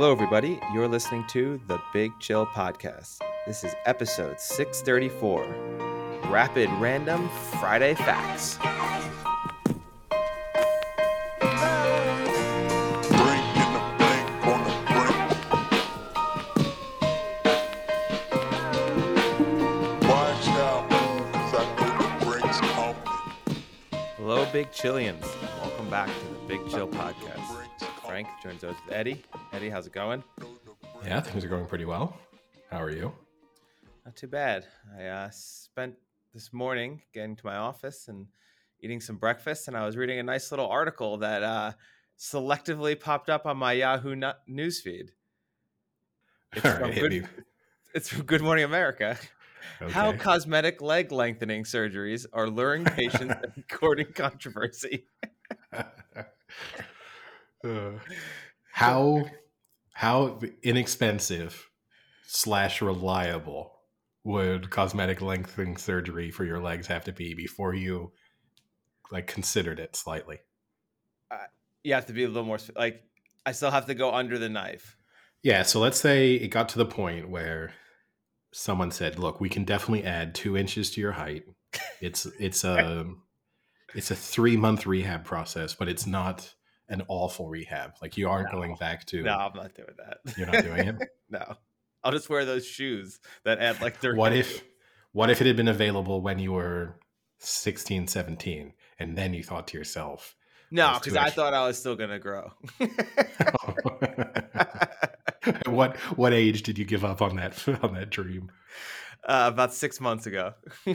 Hello, everybody. You're listening to the Big Chill Podcast. This is episode 634 Rapid Random Friday Facts. Hello, Big Chillians. Welcome back to the Big Chill Podcast. Frank joins us with Eddie. Eddie, how's it going? Yeah, things are going pretty well. How are you? Not too bad. I uh, spent this morning getting to my office and eating some breakfast, and I was reading a nice little article that uh, selectively popped up on my Yahoo newsfeed. It's All from right, hit Good-. It's from Good Morning America. How cosmetic leg lengthening surgeries are luring patients and courting controversy. Uh, how how inexpensive slash reliable would cosmetic lengthening surgery for your legs have to be before you like considered it slightly? You have to be a little more like. I still have to go under the knife. Yeah, so let's say it got to the point where someone said, "Look, we can definitely add two inches to your height. It's it's a it's a three month rehab process, but it's not an awful rehab. Like you aren't No. going back to No, I'm not doing that. you're not doing it. no, I'll just wear those shoes that add like their. what if what if it had been available when you were 16, 17, and then you thought to yourself, No, because I thought I was still gonna grow. what what age did you give up on that on that dream? Uh, about six months ago.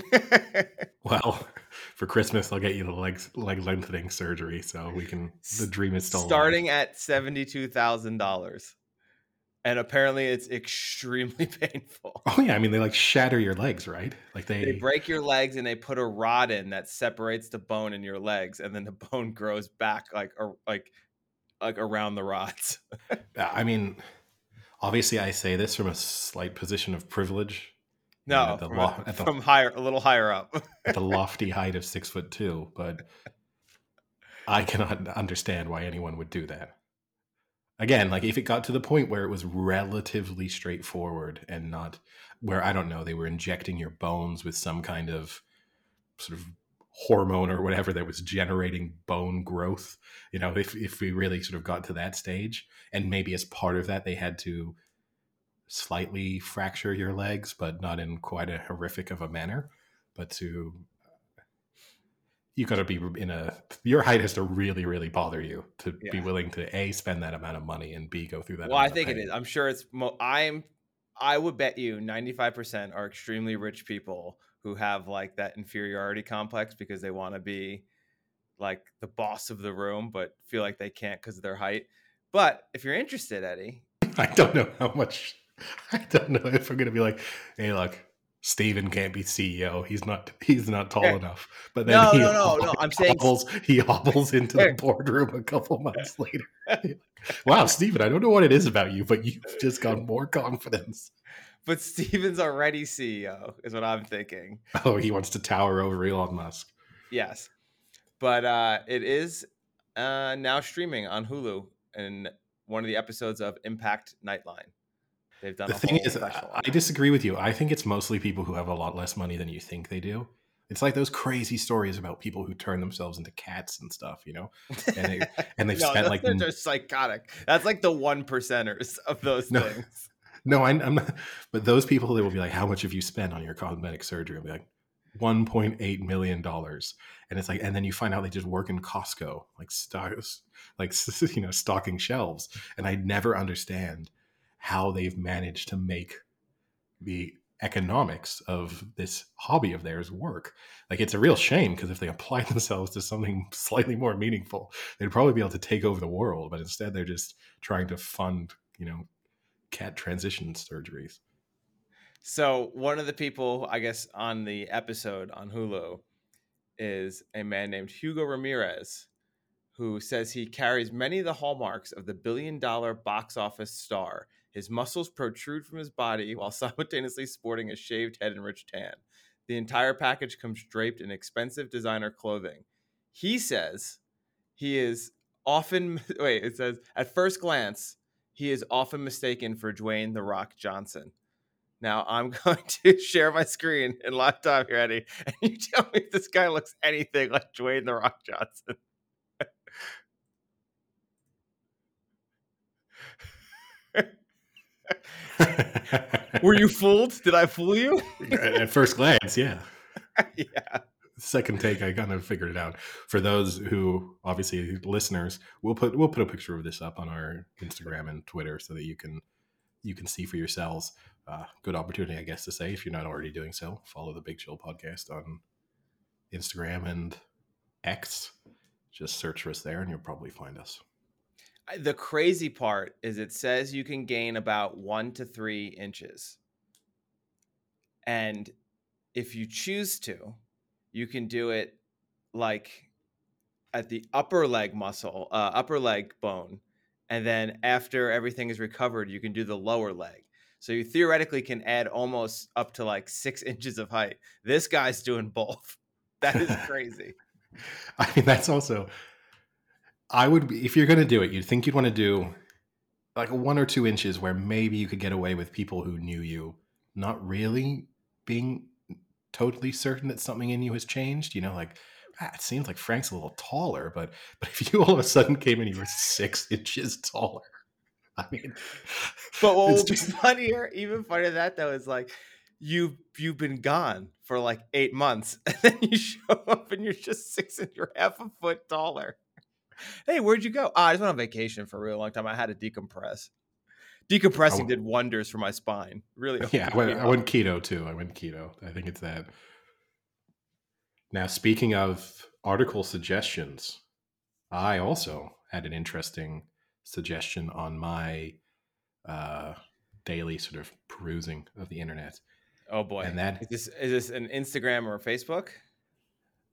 Well, for Christmas, I'll get you the legs leg lengthening surgery, so we can. The dream is still alive. starting at seventy-two thousand dollars, and apparently it's extremely painful. Oh yeah, I mean they like shatter your legs, right? Like they. They break your legs and they put a rod in that separates the bone in your legs, and then the bone grows back like or like like around the rods. I mean, obviously, I say this from a slight position of privilege. No, at the, from, lo- at the, from higher, a little higher up. at the lofty height of six foot two, but I cannot understand why anyone would do that. Again, like if it got to the point where it was relatively straightforward and not where I don't know, they were injecting your bones with some kind of sort of hormone or whatever that was generating bone growth. You know, if if we really sort of got to that stage, and maybe as part of that they had to slightly fracture your legs, but not in quite a horrific of a manner, but to you got to be in a your height has to really really bother you to be willing to a spend that amount of money and b go through that well, I think it is. I'm sure it's. Mo- I'm. I would bet you 95% are extremely rich people who have like that inferiority complex because they want to be like the boss of the room, but feel like they can't because of their height. But if you're interested, Eddie, I don't know how much. I don't know if I'm gonna be like, hey, look, Steven can't be CEO. He's not. He's not tall Yeah. enough. But then No, he no, no, no, I'm saying- he hobbles into the boardroom a couple months later. wow, Steven, I don't know what it is about you, but you've just got more confidence. but Steven's already CEO, is what I'm thinking. Oh, he wants to tower over Elon Musk. Yes, but uh, it is uh, now streaming on Hulu in one of the episodes of Impact Nightline. They've done The a thing whole is, special I on I it. disagree with you. I think it's mostly people who have a lot less money than you think they do. It's like those crazy stories about people who turn themselves into cats and stuff, you know? And, they, and they've no, spent like are just psychotic. That's like the one percenters of those No. things. No, I, I'm not. But those people, they will be like, "How much have you spent on your cosmetic surgery?" I'll be like, "One point eight million dollars," and it's like, and then you find out they just work in Costco, like stocks, like you know, stocking shelves. And I never understand how they've managed to make the economics of this hobby of theirs work. Like, it's a real shame because if they applied themselves to something slightly more meaningful, they'd probably be able to take over the world. But instead, they're just trying to fund, you know, cat transition surgeries. So one of the people, I guess, on the episode on Hulu is a man named Hugo Ramirez, who says he carries many of the hallmarks of the billion dollar box office star. His muscles protrude from his body while simultaneously sporting a shaved head and rich tan. The entire package comes draped in expensive designer clothing. He says he is often, wait, it says, at first glance, he is often mistaken for Dwayne the Rock Johnson. Now I'm going to share my screen in laptop Eddie, and you tell me if this guy looks anything like Dwayne the Rock Johnson. Were you fooled? Did I fool you? At first glance, yeah. yeah. Second take, I kind of figured it out. For those who obviously listeners, we'll put we'll put a picture of this up on our Instagram and Twitter so that you can you can see for yourselves. Uh, good opportunity, I guess, to say if you're not already doing so, follow the Big Chill podcast on Instagram and X. Just search for us there, and you'll probably find us. The crazy part is it says you can gain about one to three inches. And if you choose to, you can do it like at the upper leg muscle, uh, upper leg bone. And then after everything is recovered, you can do the lower leg. So you theoretically can add almost up to like six inches of height. This guy's doing both. That is crazy. I mean, that's also. I would, if you're going to do it, you'd think you'd want to do like one or two inches where maybe you could get away with people who knew you not really being totally certain that something in you has changed. You know, like ah, it seems like Frank's a little taller, but but if you all of a sudden came in, you were six inches taller. I mean, But what it's would be just- funnier, even funnier than that though, is like you you've been gone for like eight months, and then you show up and you're just six and you're half a foot taller. Hey, where'd you go? Oh, I just went on vacation for a really long time. I had to decompress. Decompressing w- did wonders for my spine. Really. yeah, I went, I went keto too. I went keto. I think it's that. Now, speaking of article suggestions, I also had an interesting suggestion on my uh, daily sort of perusing of the internet. Oh boy. and that- is this is this an Instagram or Facebook?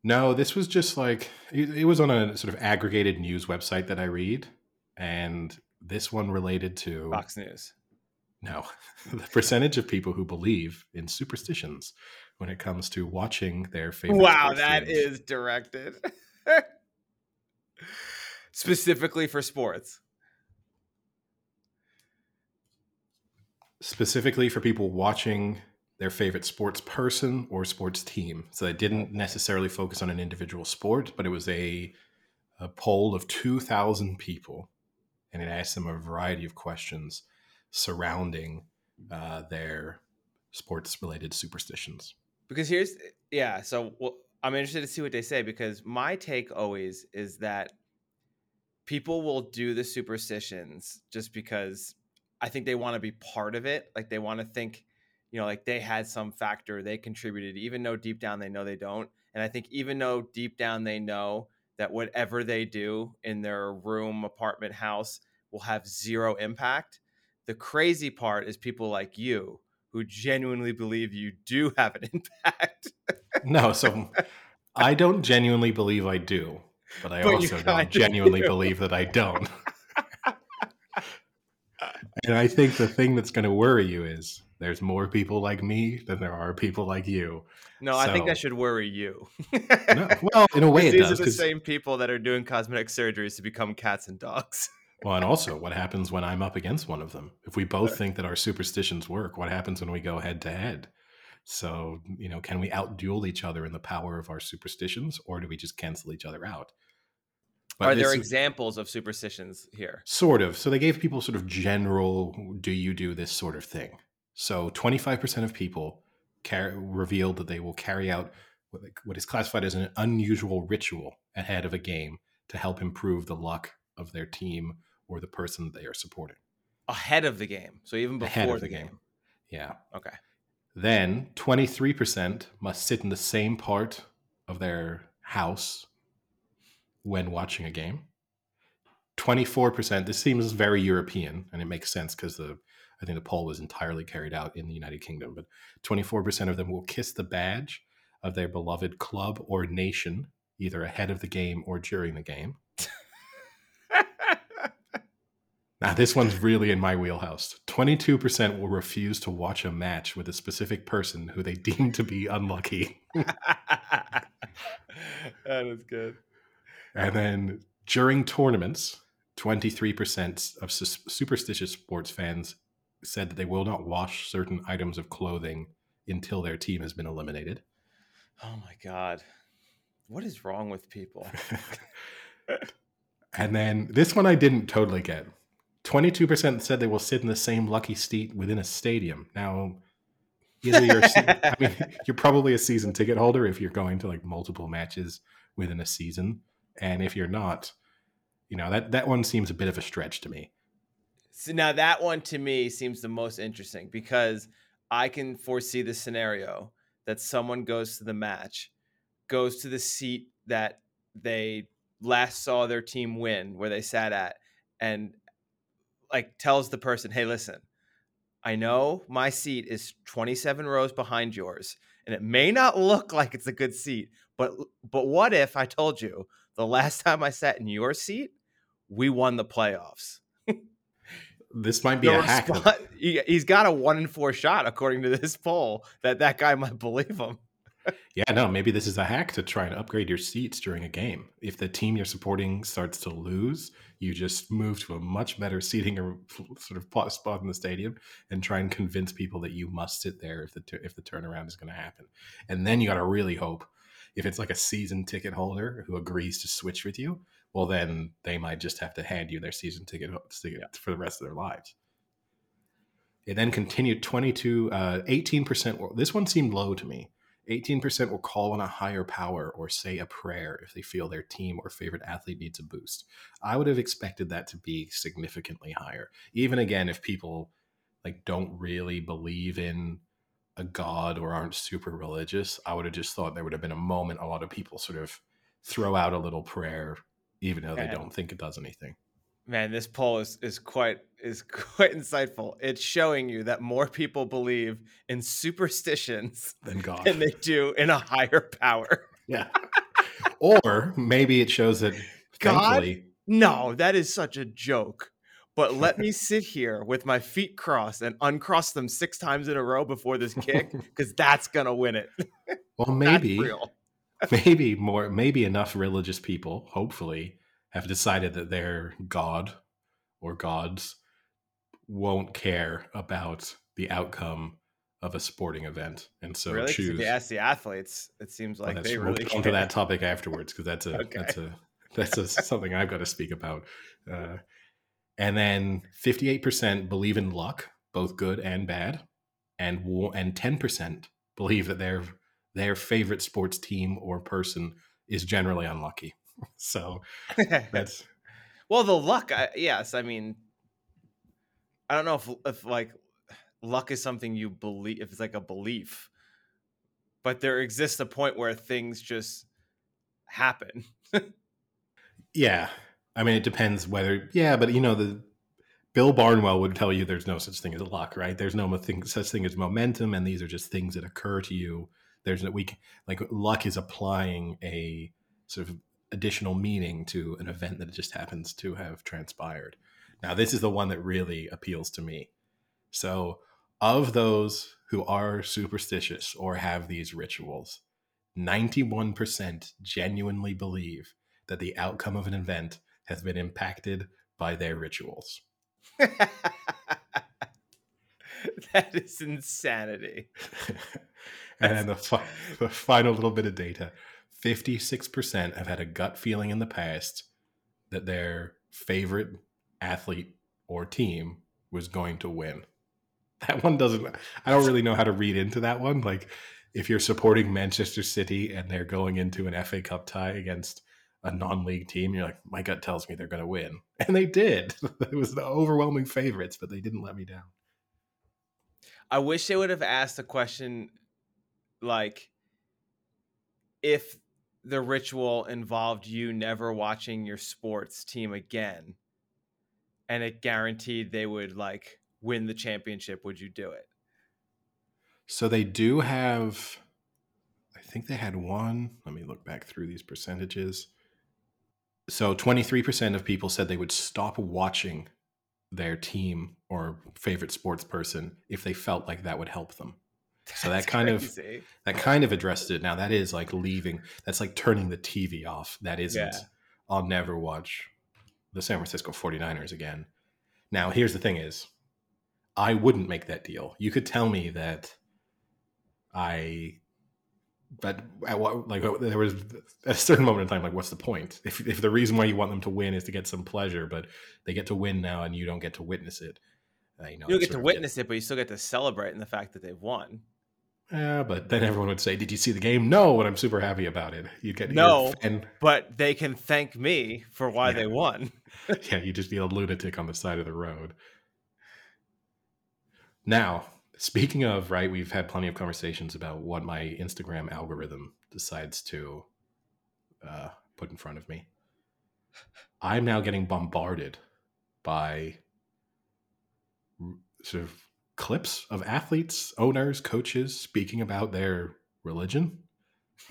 No, this was just like it, it was on a sort of aggregated news website that I read, and this one related to Fox News. No, the percentage of people who believe in superstitions when it comes to watching their favorite. Wow, that is directed. Specifically for sports. specifically for people watching their favorite sports person or sports team. So they didn't necessarily focus on an individual sport, but it was a, a poll of 2,000 people, and it asked them a variety of questions surrounding uh, their sports related superstitions. because here's yeah so well, i'm interested to see what they say because my take always is that people will do the superstitions just because i think they want to be part of it like they want to think you know like they had some factor they contributed even though deep down they know they don't and i think even though deep down they know that whatever they do in their room apartment house will have zero impact the crazy part is people like you who genuinely believe you do have an impact. No, so I don't genuinely believe I do, but I But also don't genuinely do. believe that I don't. and I think the thing that's going to worry you is there's more people like me than there are people like you. No, I think that should worry you. No, well, in a way it These does. are the 'cause- same people that are doing cosmetic surgeries to become cats and dogs. well, and also, what happens when I'm up against one of them? If we both think that our superstitions work, what happens when we go head to head? So, you know, can we outduel each other in the power of our superstitions, or do we just cancel each other out? But are there examples of superstitions here? Sort of. So they gave people sort of general, do you do this sort of thing? So 25% of people car- revealed that they will carry out what, what is classified as an unusual ritual ahead of a game to help improve the luck of their team or the person they are supporting. Ahead of the game. So even before Ahead of the, the game. game. Yeah. Okay. Then 23% must sit in the same part of their house when watching a game. 24%, this seems very European, and it makes sense because the I think the poll was entirely carried out in the United Kingdom, but 24% of them will kiss the badge of their beloved club or nation, either ahead of the game or during the game. Now, this one's really in my wheelhouse. 22% will refuse to watch a match with a specific person who they deem to be unlucky. that is good. And then during tournaments, 23% of superstitious sports fans said that they will not wash certain items of clothing until their team has been eliminated. Oh my god. What is wrong with people? and then this one I didn't totally get. 22% said they will sit in the same lucky seat within a stadium. Now, either you're, I mean, you're probably a season ticket holder if you're going to like multiple matches within a season. And if you're not, you know, that, that one seems a bit of a stretch to me. So now that one to me seems the most interesting because I can foresee the scenario that someone goes to the match, goes to the seat that they last saw their team win, where they sat at, and like tells the person, "Hey, listen, I know my seat is 27 rows behind yours, and it may not look like it's a good seat, but but what if I told you the last time I sat in your seat, we won the playoffs?" This might be a hack. respo- he, he's got a one in four shot according to this poll that that guy might believe him. Yeah, no, maybe this is a hack to try and upgrade your seats during a game. If the team you're supporting starts to lose, you just move to a much better seating or sort of spot in the stadium and try and convince people that you must sit there if the if the turnaround is going to happen. And then you got to really hope if it's like a season ticket holder who agrees to switch with you, well then they might just have to hand you their season ticket, ticket for the rest of their lives. It then continued 22, uh, 18%. were- This one seemed low to me. 18% will call on a higher power or say a prayer if they feel their team or favorite athlete needs a boost. I would have expected that to be significantly higher. Even again, if people like don't really believe in a god or aren't super religious, I would have just thought there would have been a moment a lot of people sort of throw out a little prayer, even though they don't think it does anything. Man, this poll is, is quite is quite insightful. It's showing you that more people believe in superstitions Than God. than they do in a higher power. yeah. or maybe it shows that God? thankfully No, that is such a joke. But let me sit here with my feet crossed and uncross them six times in a row before this kick, because that's gonna win it. well maybe real. Maybe more maybe enough religious people hopefully have decided that their god or gods won't care about the outcome of a sporting event and so really? choose If ask the athletes, it seems like that's- they we'll really come to that topic afterwards because that's a Okay. that's a that's a, something i've got to speak about uh, and then 58% believe in luck both good and bad and and 10% believe that their their favorite sports team or person is generally unlucky so that's well, the luck, I, yes. I mean, I don't know if if like luck is something you believe. If it's like a belief, but there exists a point where things just happen. yeah i mean it depends whether yeah but you know the bill barnwell would tell you there's no such thing as luck right there's no thing, such thing as momentum and these are just things that occur to you there's no we like luck is applying a sort of additional meaning to an event that just happens to have transpired now this is the one that really appeals to me so of those who are superstitious or have these rituals 91% genuinely believe that the outcome of an event has been impacted by their rituals. that is insanity. and then the, fi- the final little bit of data 56% have had a gut feeling in the past that their favorite athlete or team was going to win. That one doesn't, I don't really know how to read into that one. Like, if you're supporting Manchester City and they're going into an FA Cup tie against a non-league team, you're like, my gut tells me they're going to win, and they did. it was the overwhelming favorites, but they didn't let me down. I wish they would have asked a question like if the ritual involved you never watching your sports team again and it guaranteed they would like win the championship, would you do it? So they do have, I think they had one. Let me look back through these percentages. So 23% of people said they would stop watching their team or favorite sports person if they felt like that would help them. So that kind of- That kind of addressed it. Now that is like leaving. That's like turning the TV off. That isn't. Yeah. I'll never watch the San Francisco 49ers again. Now, here's the thing is I wouldn't make that deal. You could tell me that I but at what like there was a certain moment in time like what's the point if, if the reason why you want them to win is to get some pleasure but they get to win now and you don't get to witness it uh, you know You get to witness it, but you still get to celebrate in the fact that they've won. Yeah but then everyone would say did you see the game no but i'm super happy about it you get No. and But they can thank me for why Yeah. they won. yeah, you just be a lunatic on the side of the road. Now, speaking of, right, we've had plenty of conversations about what my Instagram algorithm decides to uh, put in front of me. I'm now getting bombarded by sort of clips of athletes, owners, coaches speaking about their religion.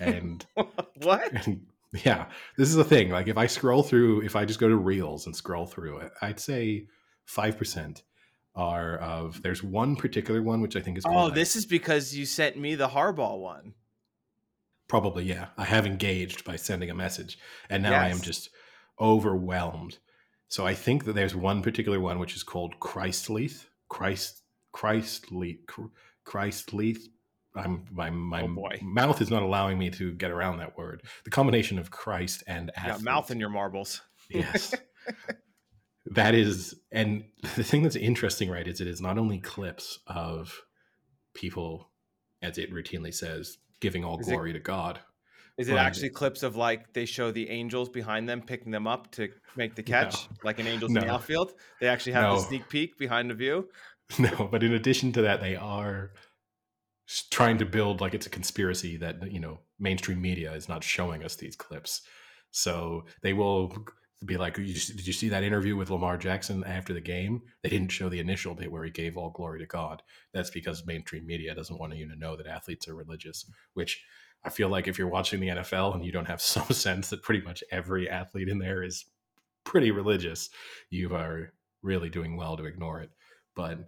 And what? and yeah, this is a thing. Like if I scroll through, if I just go to Reels and scroll through it, I'd say five percent are of. There's one particular one which I think is. Oh, this is because you sent me the Harbaugh one. probably yeah. I have engaged by sending a message, and now I am just overwhelmed. So I think that there's one particular one which is called Christleith. Christ Christleith Christly. I'm my my Oh, boy. mouth is not allowing me to get around that word. The combination of Christ and athlete. mouth in your marbles. yes that is and the thing that's interesting right is it is not only clips of people as it routinely says giving all Is it- glory to god Is it actually clips of like they show the angels behind them picking them up to make the catch, like an angels in the outfield? They actually have No. the sneak peek behind the view. no but in addition to that they are trying to build like it's a conspiracy that you know mainstream media is not showing us these clips. So they will be like "You- did you see that interview with lamar jackson after the game? They didn't show the initial bit where he gave all glory to god. That's because mainstream media doesn't want you to know that athletes are religious which i feel like if you're watching the nfl and you don't have some sense that pretty much every athlete in there is pretty religious you are really doing well to ignore it. But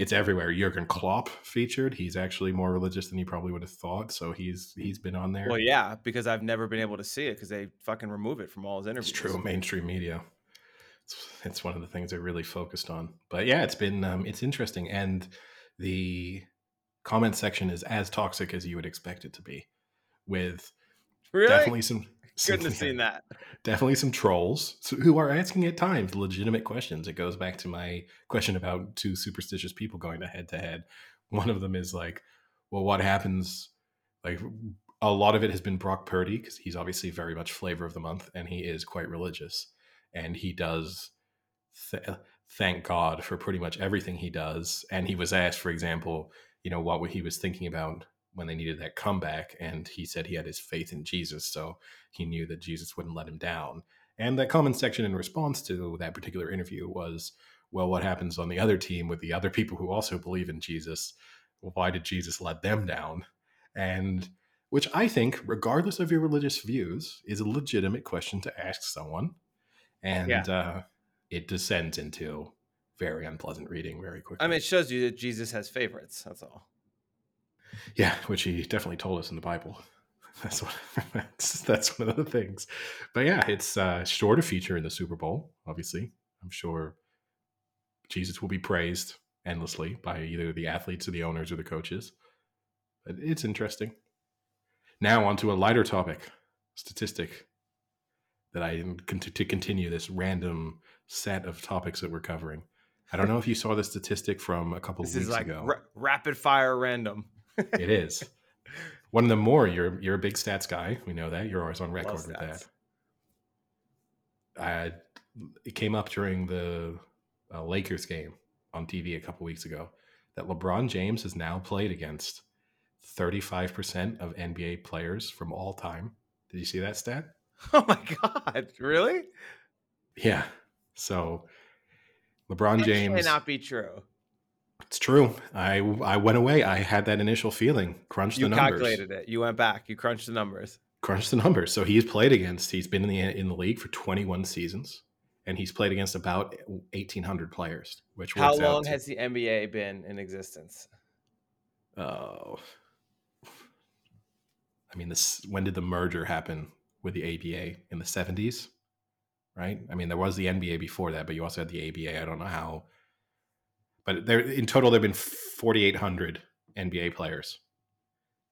it's everywhere. Jurgen Klopp featured. He's actually more religious than you probably would have thought. So he's he's been on there. Well, yeah, because I've never been able to see it because they fucking remove it from all his interviews. it's true. Mainstream media. It's, it's one of the things they're really focused on. But yeah, it's been um, it's interesting, and the comment section is as toxic as you would expect it to be, with Really? definitely some. Couldn't have seen that. definitely some trolls who are asking at times legitimate questions. It goes back to my question about two superstitious people going to head to head. One of them is like, well, what happens? Like, a lot of it has been Brock Purdy because he's obviously very much flavor of the month and he is quite religious. And he does th- uh, thank God for pretty much everything he does. And he was asked, for example, you know, what he was thinking about when they needed that comeback. And he said he had his faith in Jesus. So he knew that Jesus wouldn't let him down. And the comment section in response to that particular interview was, well, what happens on the other team with the other people who also believe in Jesus? Why did Jesus let them down? And which I think, regardless of your religious views, is a legitimate question to ask someone. And Yeah. uh, it descends into very unpleasant reading very quickly. I mean, it shows you that Jesus has favorites. That's all. Yeah, which he definitely told us in the Bible. That's what that's, that's one of the things. But yeah, it's uh, sure to feature in the Super Bowl. Obviously, I'm sure Jesus will be praised endlessly by either the athletes or the owners or the coaches. But it's interesting. Now onto a lighter topic, statistic that I to continue this random set of topics that we're covering. I don't know if you saw the statistic from a couple This of weeks is like ago. ra- rapid fire random. It is. One of the more you're you're a big stats guy. We know that you're always on record with that. I it came up during the uh, Lakers game on TV a couple weeks ago that LeBron James has now played against 35% of NBA players from all time. Did you see that stat? Oh my god! Really? Yeah. So LeBron That James cannot be true. It's true. I I went away. I had that initial feeling. Crunched You the numbers. You calculated it. You went back. You crunched the numbers. Crunched the numbers. So he's played against. He's been in the in the league for 21 seasons, and he's played against about 1,800 players. Which How long has the NBA been in existence? Oh, I mean, this. When did the merger happen with the ABA in the 70s? right? I mean, there was the NBA before that, but you also had the ABA. I don't know how, but there in total there've been 4,800 NBA players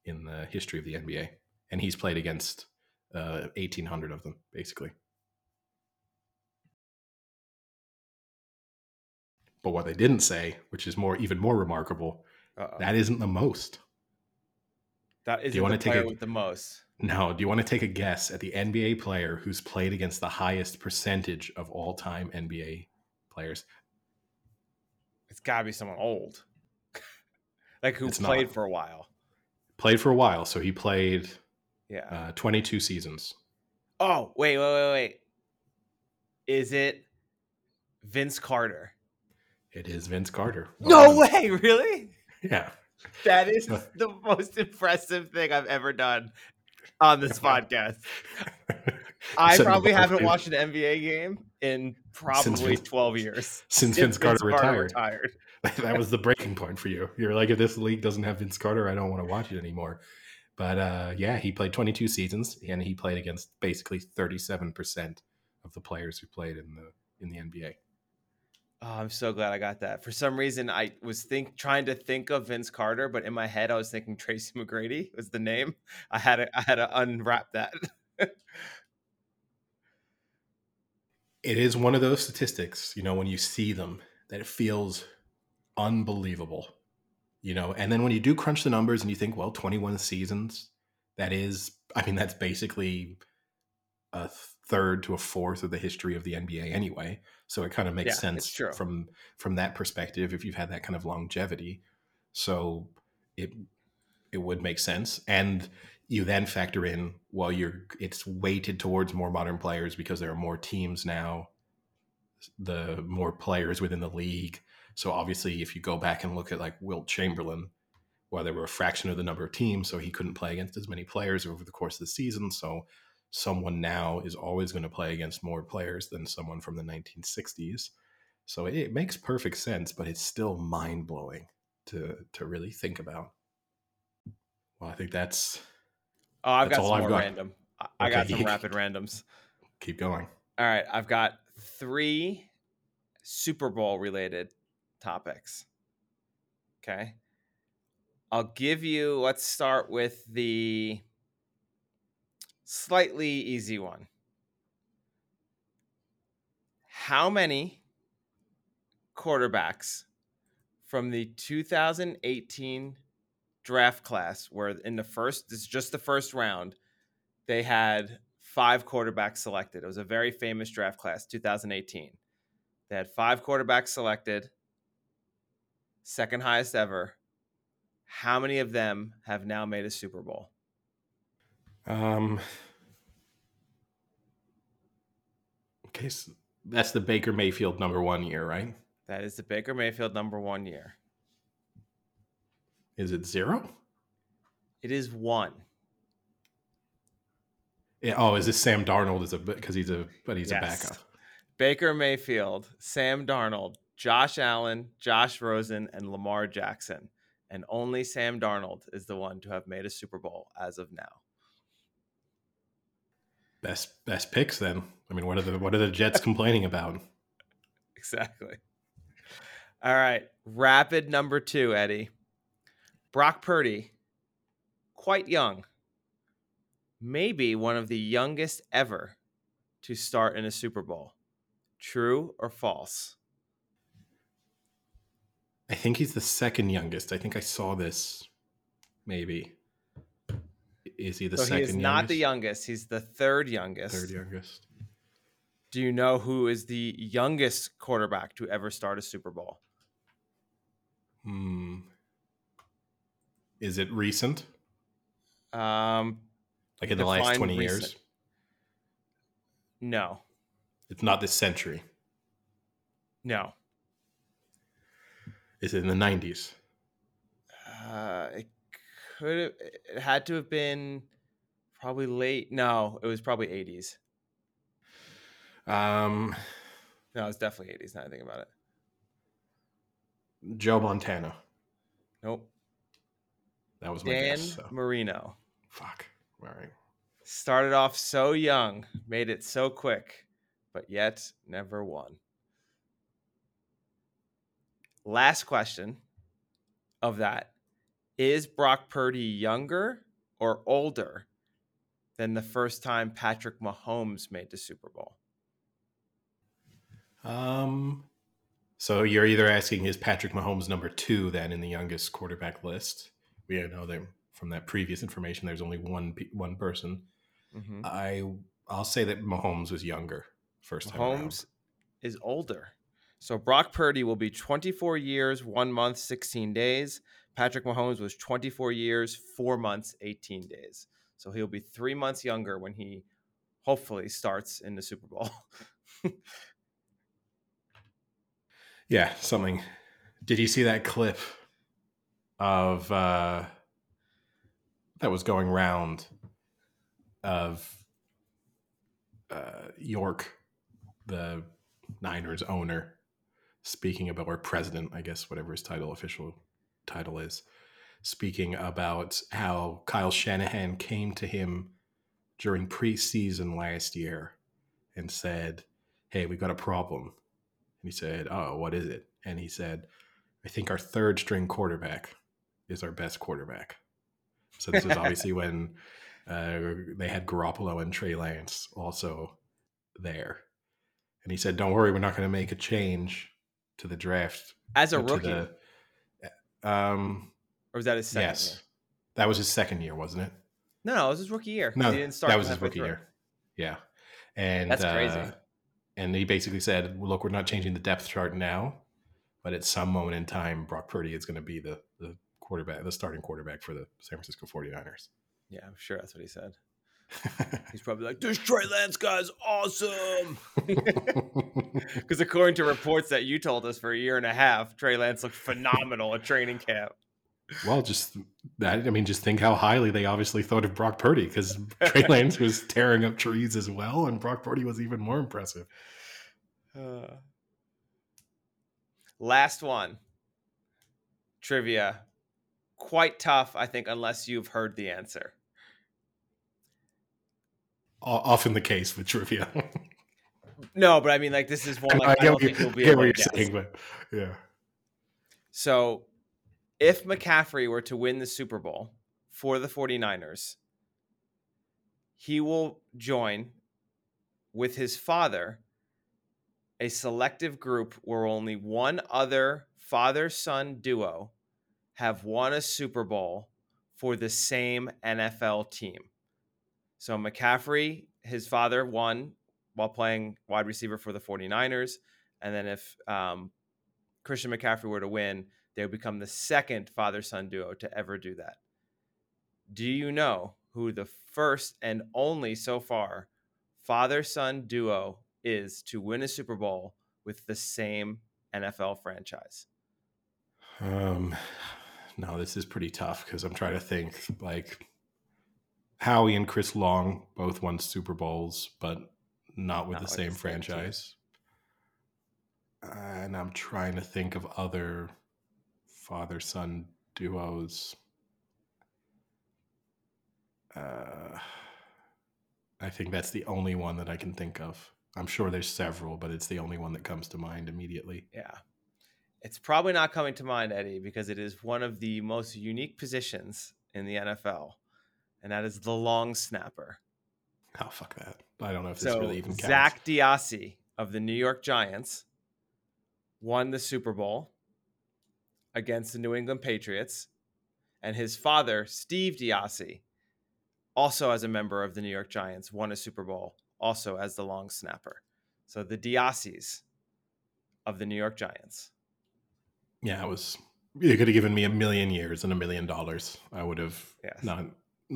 in the history of the NBA, and he's played against uh, 1,800 of them, basically. But what they didn't say, which is more even more remarkable, Uh-oh. that isn't the most. that is the take player a- with the most. Now, do you want to take a guess at the NBA player who's played against the highest percentage of all time NBA players? It's got to be someone old, like who It's played not. for a while. Played for a while, so he played Yeah. uh, 22 seasons. oh wait, wait, wait, wait. Is it Vince Carter? It is Vince Carter. No Well way! Really? Yeah. That is the most impressive thing I've ever done on this podcast. I probably haven't watched an NBA game in probably Vince- 12 years. since Vince Carter retired. retired. that was the breaking point for you. You're like, if this league doesn't have Vince Carter, I don't want to watch it anymore. But uh, yeah, he played 22 seasons, and he played against basically 37 percent of the players who played in the in the NBA. Oh, I'm so glad I got that. For some reason, I was think trying to think of Vince Carter, but in my head, I was thinking Tracy McGrady was the name. I had to, I had to unwrap that. it is one of those statistics, you know, when you see them, that it feels unbelievable, you know. And then when you do crunch the numbers and you think, well, 21 seasons, that is, I mean, that's basically a third to a fourth of the history of the NBA anyway. So it kind of makes Yeah, sense from from that perspective if you've had that kind of longevity. So it it would make sense. And you then factor in well you're it's weighted towards more modern players because there are more teams now the more players within the league. So obviously if you go back and look at like wilt chamberlain well there were a fraction of the number of teams so he couldn't play against as many players over the course of the season. So someone now is always going to play against more players than someone from the 1960s so it, makes perfect sense but it's still mind-blowing to to really think about. Well i think that's Oh, I've That's got some I've more got. random. I, I got some rapid randoms. keep going All right, I've got three Super Bowl related topics. Okay. I'll give you, let's start with the slightly easy one. How many quarterbacks from the 2018 draft class where in the first, this is just the first round, they had five quarterbacks selected. It was a very famous draft class, 2018. They had five quarterbacks selected, second highest ever. How many of them have now made a Super Bowl? Um, okay, so that's the Baker Mayfield number one year, right? That is the Baker Mayfield number one year. Is it zero? It is one. Yeah. Oh, is this Sam Darnold? Is a because he's a but he's a backup. Baker Mayfield, Sam Darnold, Josh Allen, Josh Rosen, and Lamar Jackson. And only Sam Darnold is the one to have made a Super Bowl as of now. Best best picks then. I mean, what are the what are the Jets complaining about? Exactly. All right. Rapid number two, Eddie. Brock Purdy, quite young, maybe one of the youngest ever to start in a Super Bowl. True or false? I think he's the second youngest. I think I saw this. Maybe. Is he the so second? he is not the youngest. He's the third youngest. Third youngest. Do you know who is the youngest quarterback to ever start a Super Bowl? Hmm. Is it recent? Um, Like in the last twenty recent. years? no, It's not this century. no. Is it in the nineties? Uh, it could have. It had to have been probably late. No, it was probably 80s. Um, No, it's definitely 80s. Now I think about it. Joe Montana. Nope. That was my Dan guess. so. Marino Fuck. All right. started off so young, made it so quick, but yet never won. Last question of that is Brock Purdy younger or older than the first time Patrick Mahomes made the Super Bowl? Um, so you're either asking is Patrick Mahomes number two then in the youngest quarterback list? We know that from that previous information, there's only one one person. Mhm. I I'll say that Mahomes was younger first time. around. Mahomes is older. So Brock Purdy will be 24 years, one month, 16 days. Patrick Mahomes was 24 years, four months, 18 days. So he'll be three months younger when he hopefully starts in the Super Bowl. Yeah, something. Did you see that clip of uh that was going round of uh York, the Niners owner, speaking about or president, I guess, whatever his title official title is, speaking about how Kyle Shanahan came to him during preseason last year and said, Hey, we've got a problem. And he said, Oh, what is it? And he said, I think our third string quarterback is our best quarterback. So this was obviously when uh, they had Garoppolo and Trey Lance also there. And he said, Don't worry, we're not going to make a change to the draft. As a uh, rookie, the- um, or was that his second yes. year? That was his second year, wasn't it? No, no, it was his rookie year. No, he didn't start that was his rookie through. year. Yeah, and That's crazy. uh, and he basically said, well, "Look, we're not changing the depth chart now, but at some moment in time, Brock Purdy is going to be the quarterback, the starting quarterback for the San Francisco 49ers." Yeah, I'm sure that's what he said. He's probably like, "This Trey Lance guy's awesome." Because according to reports that you told us for a year and a half, Trey Lance looked phenomenal at training camp. well, just that. I mean, just think how highly they obviously thought of Brock Purdy because Trey Lance was tearing up trees as well, and Brock Purdy was even more impressive. Uh, last one. Trivia. Quite tough, I think, unless you've heard the answer. Often the case with trivia. No, but I mean, like, this is one I like, I, get, don't think you'll be get able what you're guess. saying, but yeah. So, if McCaffrey were to win the Super Bowl for the 49ers, he will join with his father a selective group where only one other father son duo have won a Super Bowl for the same NFL team. So, McCaffrey, his father, won while playing wide receiver for the 49ers. And then if um, Christian McCaffrey were to win, they would become the second father son duo to ever do that. Do you know who the first and only so far father son duo is to win a Super Bowl with the same NFL franchise? Um, no, this is pretty tough because I'm trying to think like Howie and Chris Long both won Super Bowls, but not with Not the with same same team. franchise. and I'm trying to think of other father son duos. Uh, I think that's the only one that I can think of. I'm sure there's several, but it's the only one that comes to mind immediately. Yeah. It's probably not coming to mind, Eddie, because it is one of the most unique positions in the NFL, and that is the long snapper. Oh fuck that! I don't know if this So really even counts. Zach DeOssie of the New York Giants won the Super Bowl against the New England Patriots, and his father, Steve DeOssie, also as a member of the New York Giants, won a Super Bowl also as the long snapper. So the DeOssies of the New York Giants. Yeah, it was. You could have given me a million years and a million dollars. I would have Yes. not.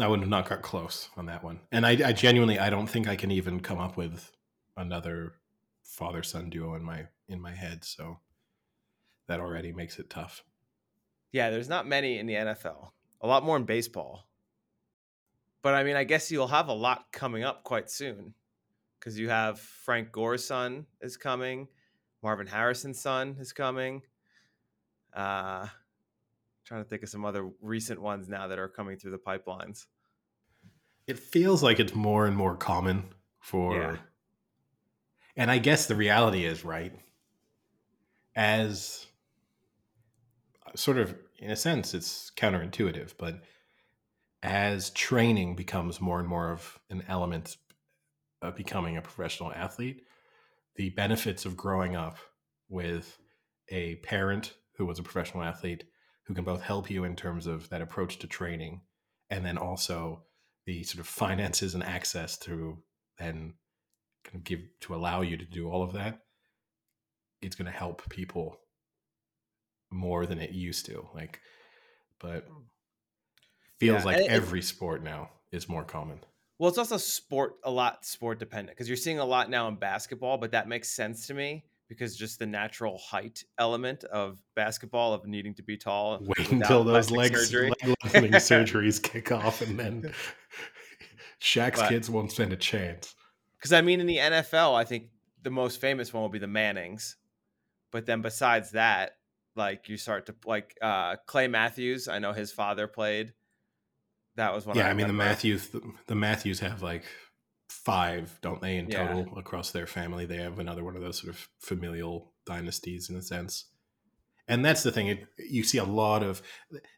I would have not got close on that one. And I, I genuinely, I don't think I can even come up with another father son duo in my in my head. So that already makes it tough. Yeah, there's not many in the NFL. A lot more in baseball. But I mean, I guess you'll have a lot coming up quite soon because you have Frank Gore's son is coming, Marvin Harrison's son is coming. Uh, trying to think of some other recent ones now that are coming through the pipelines. It feels like it's more and more common for. Yeah. And I guess the reality is, right, as sort of in a sense, it's counterintuitive, but as training becomes more and more of an element of becoming a professional athlete, the benefits of growing up with a parent who was a professional athlete who can both help you in terms of that approach to training and then also the sort of finances and access to then kind of give to allow you to do all of that it's going to help people more than it used to like but hmm. feels Yeah, like every sport now is more common. Well, it's also sport a lot sport dependent because you're seeing a lot now in basketball, but that makes sense to me because just the natural height element of basketball of needing to be tall. wait until those legs surgery. leg lengthening surgeries kick off and then Shaq's But- kids won't stand a chance Because I mean, in the NFL, I think the most famous one will be the Mannings, but then besides that, like you start to like uh Clay Matthews. I know his father played. That was one. yeah, I, mean the. Matthews the Matthews have like five, don't they, in Yeah. total across their family? They have another one of those sort of familial dynasties in a sense. And that's the thing. It, you see a lot of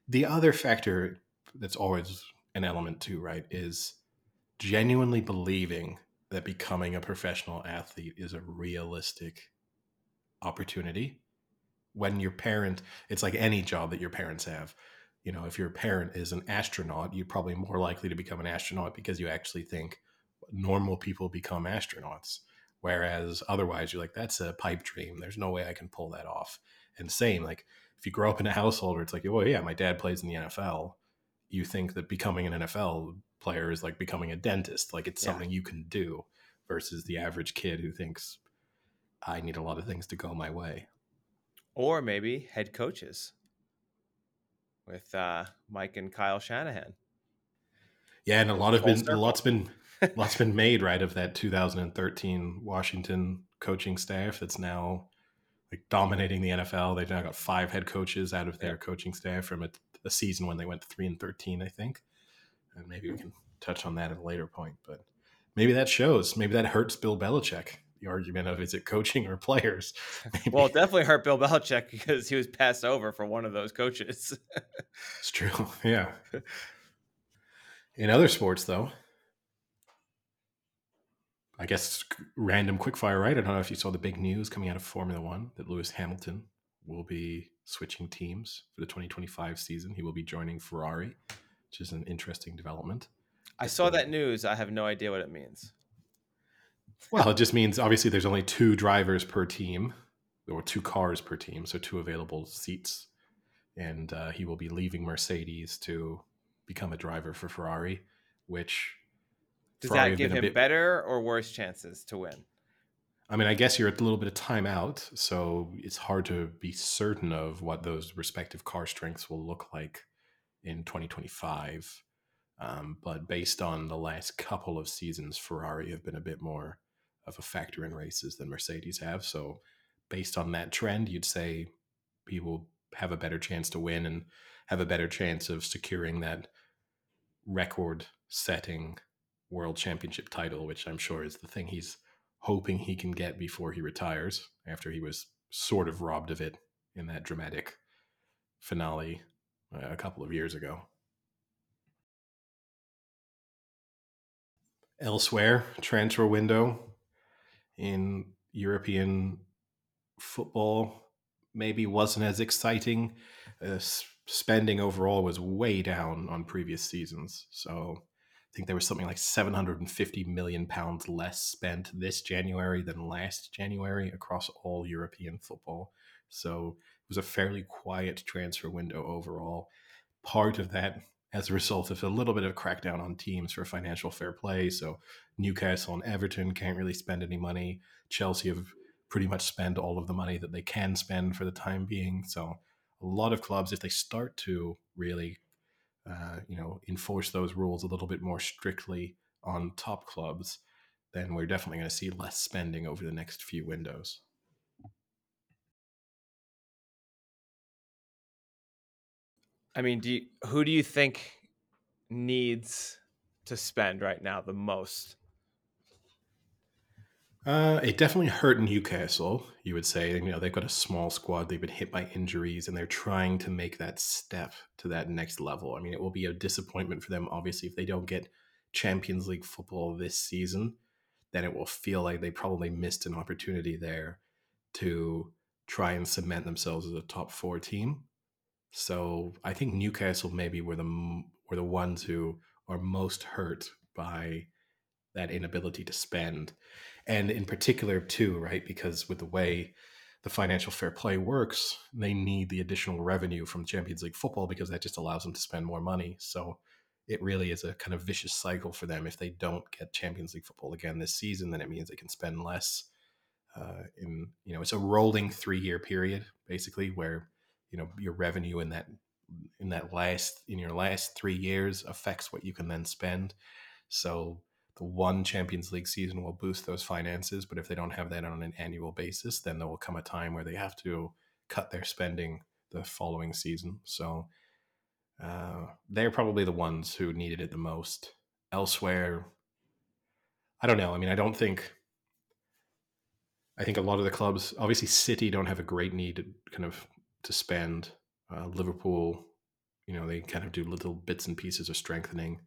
the other factor that's always an element too, right? Is genuinely believing that becoming a professional athlete is a realistic opportunity. When your parent, it's like any job that your parents have you know, if your parent is an astronaut, you're probably more likely to become an astronaut because you actually think normal people become astronauts. Whereas otherwise, you're like, that's a pipe dream. There's no way I can pull that off. And same, like, if you grow up in a household where it's like, oh, yeah, my dad plays in the NFL, you think that becoming an NFL player is like becoming a dentist. Like, it's Yeah. something you can do versus the average kid who thinks, I need a lot of things to go my way. or maybe head coaches with uh Mike and Kyle Shanahan. Yeah, and a lot of been a lot's been lots been made right of that 2013 Washington coaching staff that's now like dominating the NFL. They've now got five head coaches out of their coaching staff from a, a season when they went three and 13, I think. And maybe we can touch on that at a later point, but maybe that shows. Maybe that hurts Bill Belichick. The argument of is it coaching or players? Maybe. Well, it definitely hurt Bill Belichick because he was passed over for one of those coaches. It's true. Yeah. In other sports, though, I guess random quickfire, right? I don't know if you saw the big news coming out of Formula One that Lewis Hamilton will be switching teams for the 2025 season. He will be joining Ferrari, which is an interesting development. I saw that news. I have no idea what it means. Well, it just means obviously there's only two drivers per team, or two cars per team, so two available seats. And uh, he will be leaving Mercedes to become a driver for Ferrari, which Does that give him bit- better or worse chances to win? I mean, I guess you're at a little bit of timeout, so it's hard to be certain of what those respective car strengths will look like in 2025. Um, but based on the last couple of seasons, Ferrari have been a bit more of a factor in races than Mercedes have. So, based on that trend, you'd say he will have a better chance to win and have a better chance of securing that record setting world championship title, which I'm sure is the thing he's hoping he can get before he retires after he was sort of robbed of it in that dramatic finale uh, a couple of years ago. Elsewhere, transfer window in European football maybe wasn't as exciting. Uh, spending overall was way down on previous seasons. So think there was something like 750 million pounds less spent this January than last January across all European football. So it was a fairly quiet transfer window overall. Part of that as a result of a little bit of crackdown on teams for financial fair play. So Newcastle and Everton can't really spend any money. Chelsea have pretty much spent all of the money that they can spend for the time being. So a lot of clubs, if they start to really, uh, you know, enforce those rules a little bit more strictly on top clubs, then we're definitely going to see less spending over the next few windows. I mean, do you, who do you think needs to spend right now the most? Uh, it definitely hurt Newcastle, you would say. You know, they've got a small squad. They've been hit by injuries and they're trying to make that step to that next level. I mean, it will be a disappointment for them, obviously, if they don't get Champions League football this season. Then it will feel like they probably missed an opportunity there to try and cement themselves as a top four team. So I think Newcastle maybe were the were the ones who are most hurt by that inability to spend. And in particular too right because with the way the financial fair play works they need the additional revenue from champions league football because that just allows them to spend more money. So it really is a kind of vicious cycle for them if they don't get champions league football again this season then it means they can spend less uh, in you know it's a rolling three year period basically where you know your revenue in that in that last in your last three years affects what you can then spend. So the one Champions League season will boost those finances, but if they don't have that on an annual basis, then there will come a time where they have to cut their spending the following season. So uh, they're probably the ones who needed it the most. Elsewhere, I don't know. I mean, I don't think. I think a lot of the clubs, obviously, City don't have a great need to kind of to spend. Uh, Liverpool, you know, they kind of do little bits and pieces of strengthening.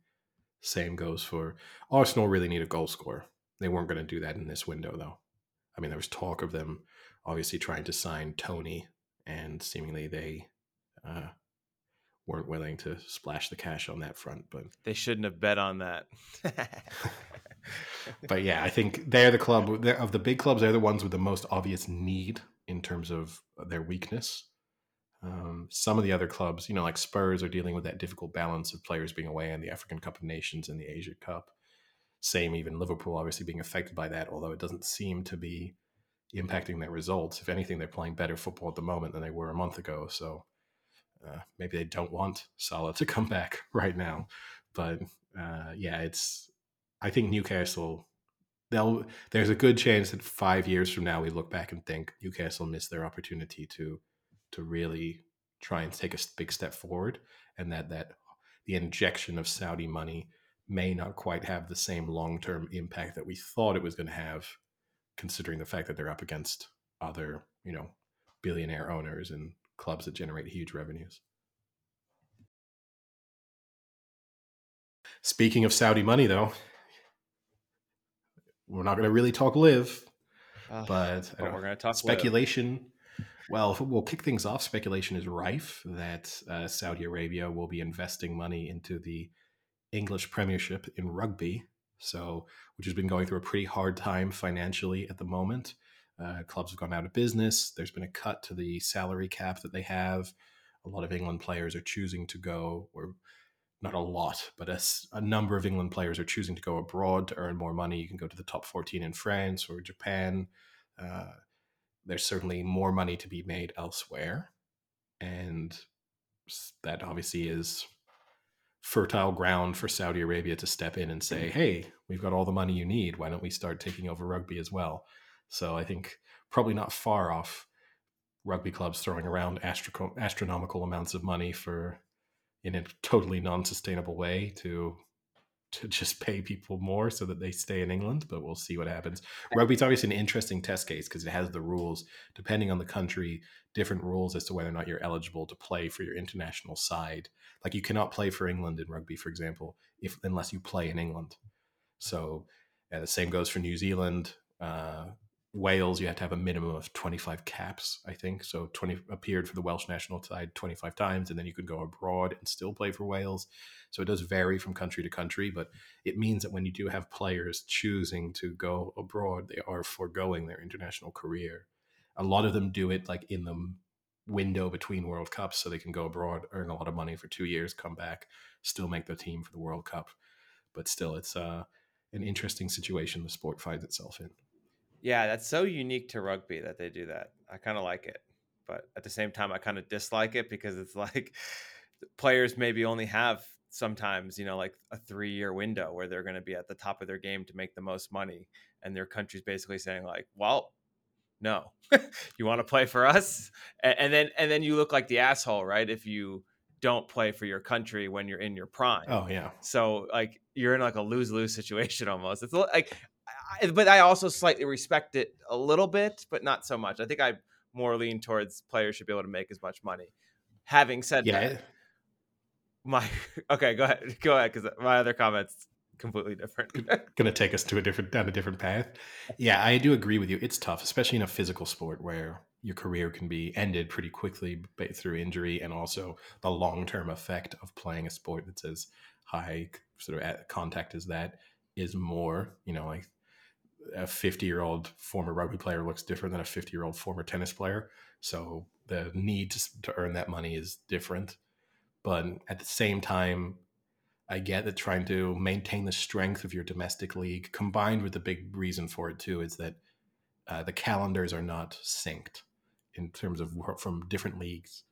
Same goes for Arsenal. Really need a goal scorer. They weren't going to do that in this window, though. I mean, there was talk of them obviously trying to sign Toney, and seemingly they uh, weren't willing to splash the cash on that front. But they shouldn't have bet on that. but yeah, I think they're the club they're, of the big clubs. They're the ones with the most obvious need in terms of their weakness. Um, some of the other clubs, you know, like Spurs, are dealing with that difficult balance of players being away in the African Cup of Nations and the Asia Cup. Same, even Liverpool, obviously being affected by that, although it doesn't seem to be impacting their results. If anything, they're playing better football at the moment than they were a month ago. So uh, maybe they don't want Salah to come back right now. But uh, yeah, it's. I think Newcastle. They'll. There's a good chance that five years from now we look back and think Newcastle missed their opportunity to to really try and take a big step forward, and that that the injection of Saudi money may not quite have the same long term impact that we thought it was going to have, considering the fact that they're up against other you know billionaire owners and clubs that generate huge revenues. Speaking of Saudi money, though, we're not going to really talk LIV, uh, but, but we're going to talk speculation. LIV well, we'll kick things off. Speculation is rife that uh, Saudi Arabia will be investing money into the English Premiership in rugby, so which has been going through a pretty hard time financially at the moment. Uh, clubs have gone out of business. There's been a cut to the salary cap that they have. A lot of England players are choosing to go, or not a lot, but a, a, number of England players are choosing to go abroad to earn more money. You can go to the top 14 in France or Japan. Uh, there's certainly more money to be made elsewhere. And that obviously is fertile ground for Saudi Arabia to step in and say, mm. hey, we've got all the money you need. Why don't we start taking over rugby as well? So I think probably not far off rugby clubs throwing around astro- astronomical amounts of money for in a totally non-sustainable way to to just pay people more so that they stay in England, but we'll see what happens. Rugby's obviously an interesting test case because it has the rules, depending on the country, different rules as to whether or not you're eligible to play for your international side. Like you cannot play for England in rugby, for example, if unless you play in England. So yeah, the same goes for New Zealand. Uh, Wales, you have to have a minimum of 25 caps, I think. So 20 appeared for the Welsh national side 25 times, and then you could go abroad and still play for Wales. So it does vary from country to country, but it means that when you do have players choosing to go abroad, they are foregoing their international career. A lot of them do it like in the window between World Cups, so they can go abroad, earn a lot of money for two years, come back, still make the team for the World Cup. But still, it's uh, an interesting situation the sport finds itself in. Yeah, that's so unique to rugby that they do that. I kind of like it, but at the same time, I kind of dislike it because it's like players maybe only have sometimes you know like a three year window where they're going to be at the top of their game to make the most money, and their country's basically saying like, well. No, you want to play for us, and, and then and then you look like the asshole, right? If you don't play for your country when you're in your prime. Oh yeah. So like you're in like a lose lose situation almost. It's like I, but I also slightly respect it a little bit, but not so much. I think I more lean towards players should be able to make as much money. Having said Yeah, that, my okay, go ahead, go ahead, because my other comments completely different. gonna take us to a different down a different path. Yeah, I do agree with you. It's tough, especially in a physical sport where your career can be ended pretty quickly through injury, and also the long term effect of playing a sport that's as high sort of contact as that is more. You know, like a 50 year old former rugby player looks different than a 50 year old former tennis player. So the need to, to earn that money is different. But at the same time, I get that trying to maintain the strength of your domestic league, combined with the big reason for it too, is that uh, the calendars are not synced in terms of from different leagues.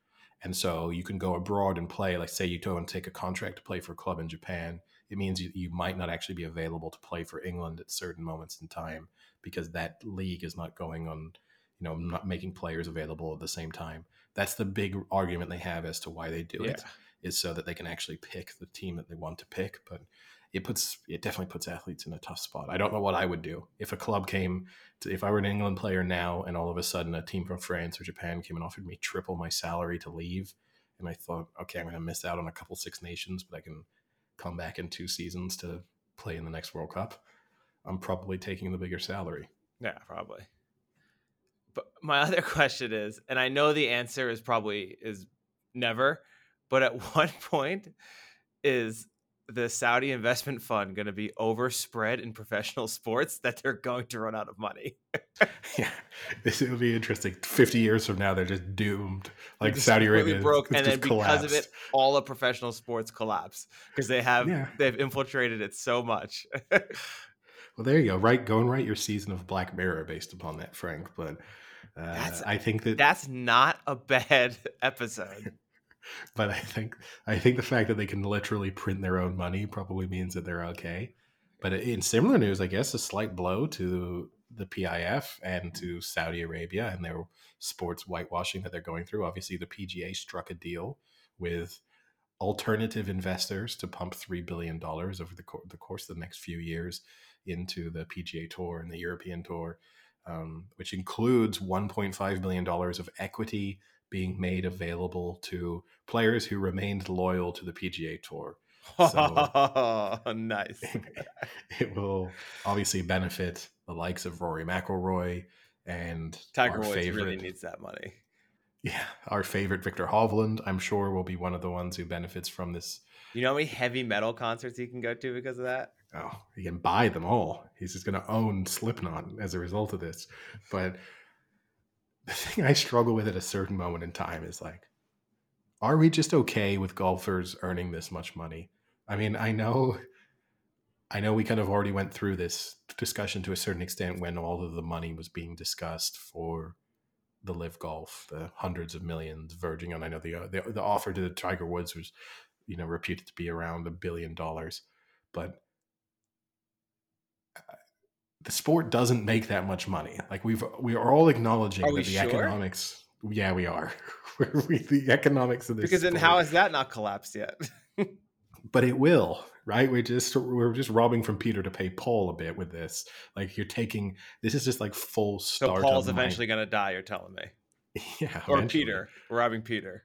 And so you can go abroad and play, like say you go and take a contract to play for a club in Japan. It means you, you might not actually be available to play for England at certain moments in time because that league is not going on, you know, not making players available at the same time. That's the big argument they have as to why they do it is so that they can actually pick the team that they want to pick. But it puts it definitely puts athletes in a tough spot. I don't know what I would do if a club came to, if I were an England player now and all of a sudden a team from France or Japan came and offered me triple my salary to leave, and I thought, okay, I'm going to miss out on a couple Six Nations, but I can come back in two seasons to play in the next World Cup. I'm probably taking the bigger salary. Yeah, probably. But my other question is, and I know the answer is probably is never, but at what point is the Saudi investment fund going to be overspread in professional sports that they're going to run out of money? yeah, this will be interesting. Fifty years from now, they're just doomed. Like just Saudi Arabia broke, and then just because of it, collapsed. all of professional sports collapse because they have Yeah. they've infiltrated it so much. Well, there you go. Right, go and write your season of Black Mirror based upon that, Frank. But uh, That's- I think that, That's not a bad episode. But I think I think the fact that they can literally print their own money probably means that they're okay. But in similar news, I guess a slight blow to the PIF and to Saudi Arabia and their sports whitewashing that they're going through. Obviously, the PGA struck a deal with alternative investors to pump three billion dollars over the, co- the course of the next few years into the PGA Tour and the European Tour, um, which includes 1.5 billion dollars of equity being made available to players who remained loyal to the PGA Tour. So nice. it will obviously benefit the likes of Rory McIlroy and Tiger Woods favorite, really needs that money. yeah, our favorite Viktor Hovland. I'm sure will be one of the ones who benefits from this. You know how many heavy metal concerts he can go to because of that? Oh, he can buy them all. He's just going to own Slipknot as a result of this. But the thing I struggle with at a certain moment in time is like, are we just okay with golfers earning this much money? I mean, I know, I know we kind of already went through this discussion to a certain extent when all of the money was being discussed for the LIV Golf, the hundreds of millions verging on. I know the uh, the, the offer to the Tiger Woods was, you know, reputed to be around a billion dollars, but the sport doesn't make that much money. Like we've we are all acknowledging Are that the sure? economics. Yeah, we are. we, the economics of this Because then sport- how has that not collapsed yet? but it will right we're just we're just robbing from peter to pay paul a bit with this like you're taking this is just like full so Paul's eventually going to die, you're telling me. yeah Or eventually. Peter. We're robbing Peter.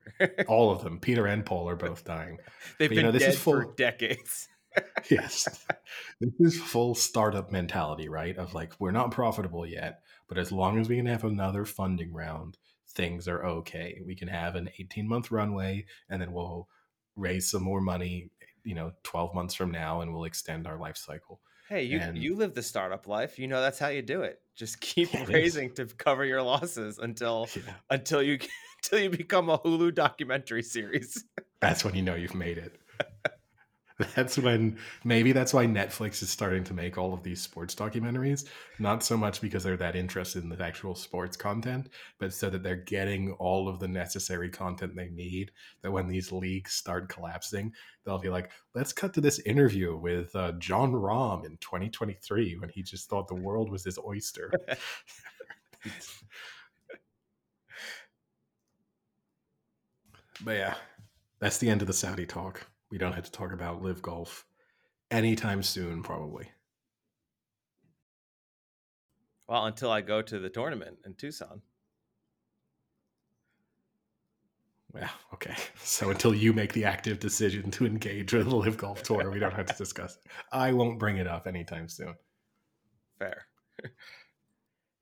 all of them peter and paul are both dying They've But, you been know, this dead is full- for decades. Yes this is full startup mentality right of like we're not profitable yet but as long as we can have another funding round things are okay we can have an 18 month runway and then we'll raise some more money you know 12 months from now and we'll extend our life cycle Hey, you And- you live the startup life. You know that's how you do it. Just keep is. raising to cover your losses until yeah. until you until you become a Hulu documentary series. that's when you know you've made it. that's when maybe that's why Netflix is starting to make all of these sports documentaries. Not so much because they're that interested in the actual sports content, but so that they're getting all of the necessary content they need. That when these leagues start collapsing, they'll be like, let's cut to this interview with uh, Jon Rahm in 2023 when he just thought the world was his oyster. but yeah, that's the end of the Saudi talk. We don't have to talk about LIV Golf anytime soon, probably. Well, until I go to the tournament in Tucson. Well, okay. So until you make the active decision to engage with the LIV Golf Tour, we don't have to discuss it. I won't bring it up anytime soon. Fair.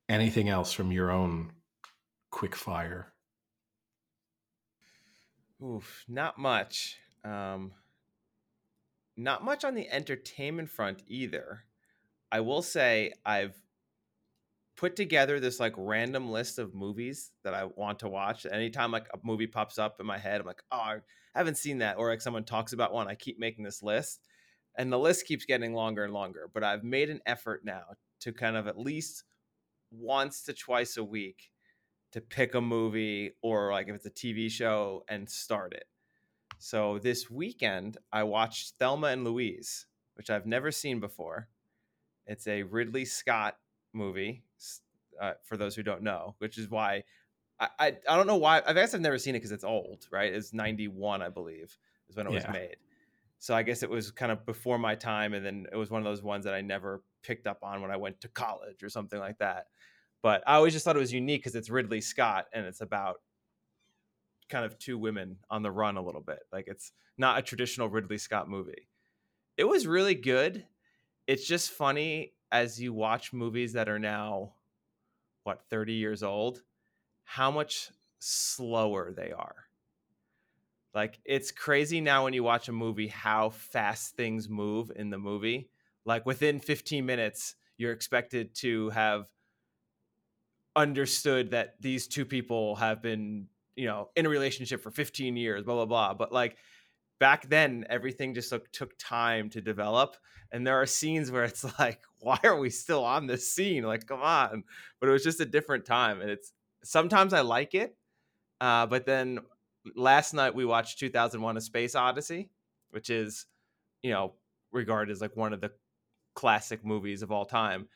Anything else from your own quick fire? Oof, not much. Um, not much on the entertainment front either. I will say I've put together this like random list of movies that I want to watch. Anytime like a movie pops up in my head, I'm like, oh, I haven't seen that. Or like someone talks about one, I keep making this list. And the list keeps getting longer and longer. But I've made an effort now to kind of at least once to twice a week to pick a movie or like if it's a TV show and start it. So this weekend I watched Thelma and Louise, which I've never seen before. It's a Ridley Scott movie. Uh, for those who don't know, which is why I, I, I don't know why I guess I've never seen it because it's old, right? It's ninety one, I believe, is when it was made. So I guess it was kind of before my time, and then it was one of those ones that I never picked up on when I went to college or something like that. But I always just thought it was unique because it's Ridley Scott and it's about kind of two women on the run a little bit. Like it's not a traditional Ridley Scott movie. It was really good. It's just funny as you watch movies that are now what 30 years old, how much slower they are. Like it's crazy now when you watch a movie how fast things move in the movie. Like within 15 minutes, you're expected to have understood that these two people have been, you know, in a relationship for 15 years, blah blah blah. But like back then, everything just like, took time to develop, and there are scenes where it's like, why are we still on this scene? Like, come on! But it was just a different time, and it's sometimes I like it, uh, but then last night we watched 2001: A Space Odyssey, which is, you know, regarded as like one of the classic movies of all time.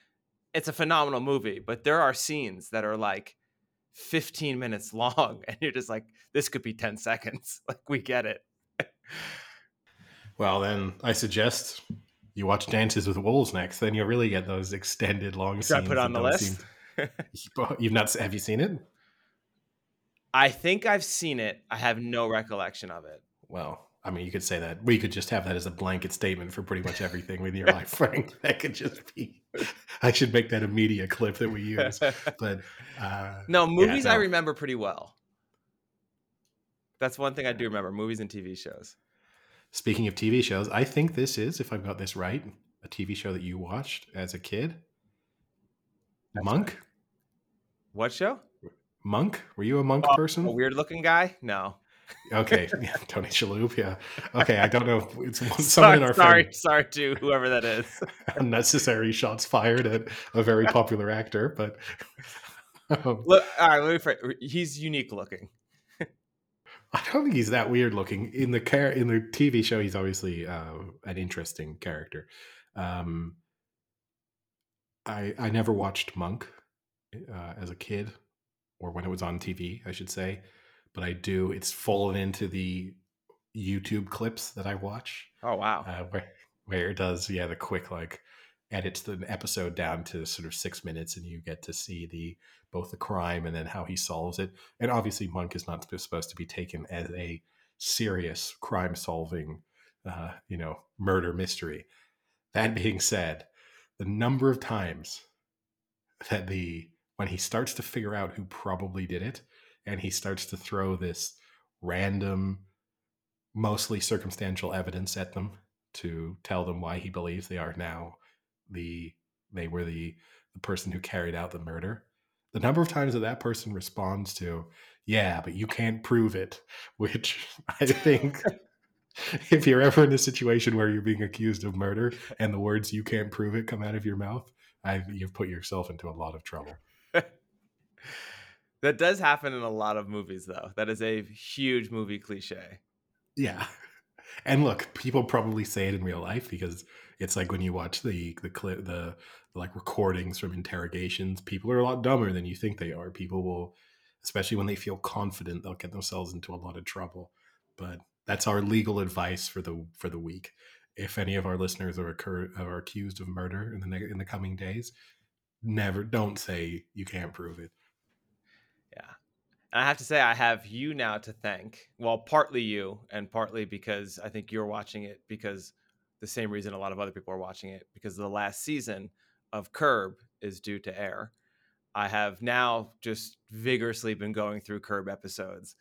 It's a phenomenal movie, but there are scenes that are like 15 minutes long, and you're just like, this could be 10 seconds. Like, we get it. Well, then I suggest you watch Dances with Wolves next. Then you'll really get those extended long Should I scenes. put on the list? seem- You've not? Have you seen it? I think I've seen it. I have no recollection of it. Well, I mean, you could say that. We could just have that as a blanket statement for pretty much everything with your life, Frank. That could just be. I should make that a media clip that we use. But uh, no, movies I no. remember pretty well. That's one thing I do remember movies and TV shows. speaking of TV shows, I think this is, if I've got this right, a TV show that you watched as a kid. That's Monk. What show? Monk. Were you a monk Oh, person? A weird looking guy? No. Okay, yeah, Tony Shalhoub. Yeah. Okay, I don't know. It's one, someone Sorry, in our sorry, friend- sorry to whoever that is. unnecessary shots fired at a very popular actor, but um, Look, all right, let me. Phrase, he's unique looking. I don't think he's that weird looking in the car in the TV show. He's obviously uh, an interesting character. Um, I I never watched Monk uh, as a kid, or when it was on TV, I should say. But I do. It's fallen into the YouTube clips that I watch, Oh wow. uh, where where it does yeah the quick like edits the episode down to sort of six minutes, and you get to see the both the crime and then how he solves it. And obviously, Monk is not supposed to be taken as a serious crime solving, uh, you know, murder mystery. That being said, the number of times that the when he starts to figure out who probably did it, and he starts to throw this random, mostly circumstantial evidence at them to tell them why he believes they are now the they were the the person who carried out the murder. The number of times that that person responds to yeah but you can't prove it which i think if you're ever in a situation where you're being accused of murder and the words you can't prove it come out of your mouth I, you've put yourself into a lot of trouble That does happen in a lot of movies, though. That is a huge movie cliche. Yeah. And look, people probably say it in real life because it's like when you watch the the clip the, like recordings from interrogations, people are a lot dumber than you think they are. People will especially when they feel confident, they'll get themselves into a lot of trouble. But that's our legal advice for the for the week. If any of our listeners are occur, are accused of murder in the in the coming days, never don't say you can't prove it. And I have to say, I have you now to thank. Well, partly you, and partly because I think you're watching it because the same reason a lot of other people are watching it because the last season of Curb is due to air. I have now just vigorously been going through Curb episodes.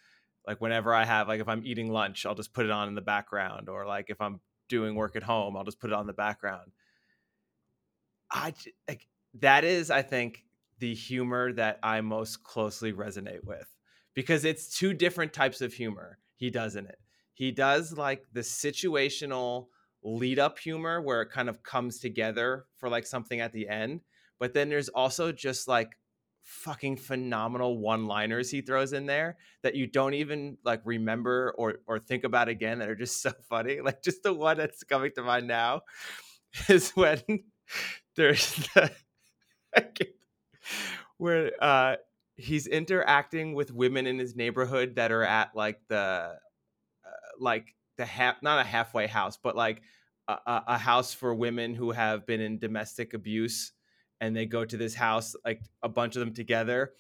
Like whenever I have, like if I'm eating lunch, I'll just put it on in the background, or like if I'm doing work at home, I'll just put it on the background. I like that is, I think, the humor that I most closely resonate with because it's two different types of humor he does in it. He does like the situational lead up humor where it kind of comes together for like something at the end, but then there's also just like fucking phenomenal one liners he throws in there that you don't even like remember or or think about again that are just so funny. Like just the one that's coming to mind now is when there's the where uh he's interacting with women in his neighborhood that are at like the uh, like the half not a halfway house but like a, a house for women who have been in domestic abuse and they go to this house like a bunch of them together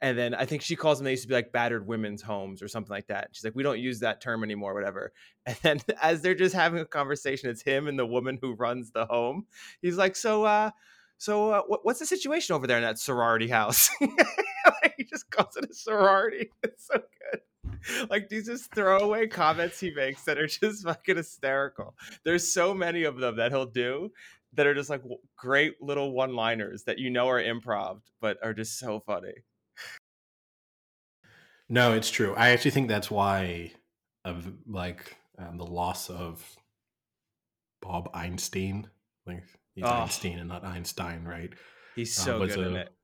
and then I think she calls them they used to be like battered women's homes or something like that. She's like, we don't use that term anymore, whatever. And then as they're just having a conversation, it's him and the woman who runs the home. He's like, so uh so uh, what, what's the situation over there in that sorority house? he just calls it a sorority. It's so good. Like these just throwaway comments he makes that are just fucking hysterical. There's so many of them that he'll do that are just like great little one-liners that you know are improv, but are just so funny. No, it's true. I actually think that's why of like um, the loss of Bob Einstein, like he's Oh. Einstein and not Einstein, right? He's uh, so good in a- it.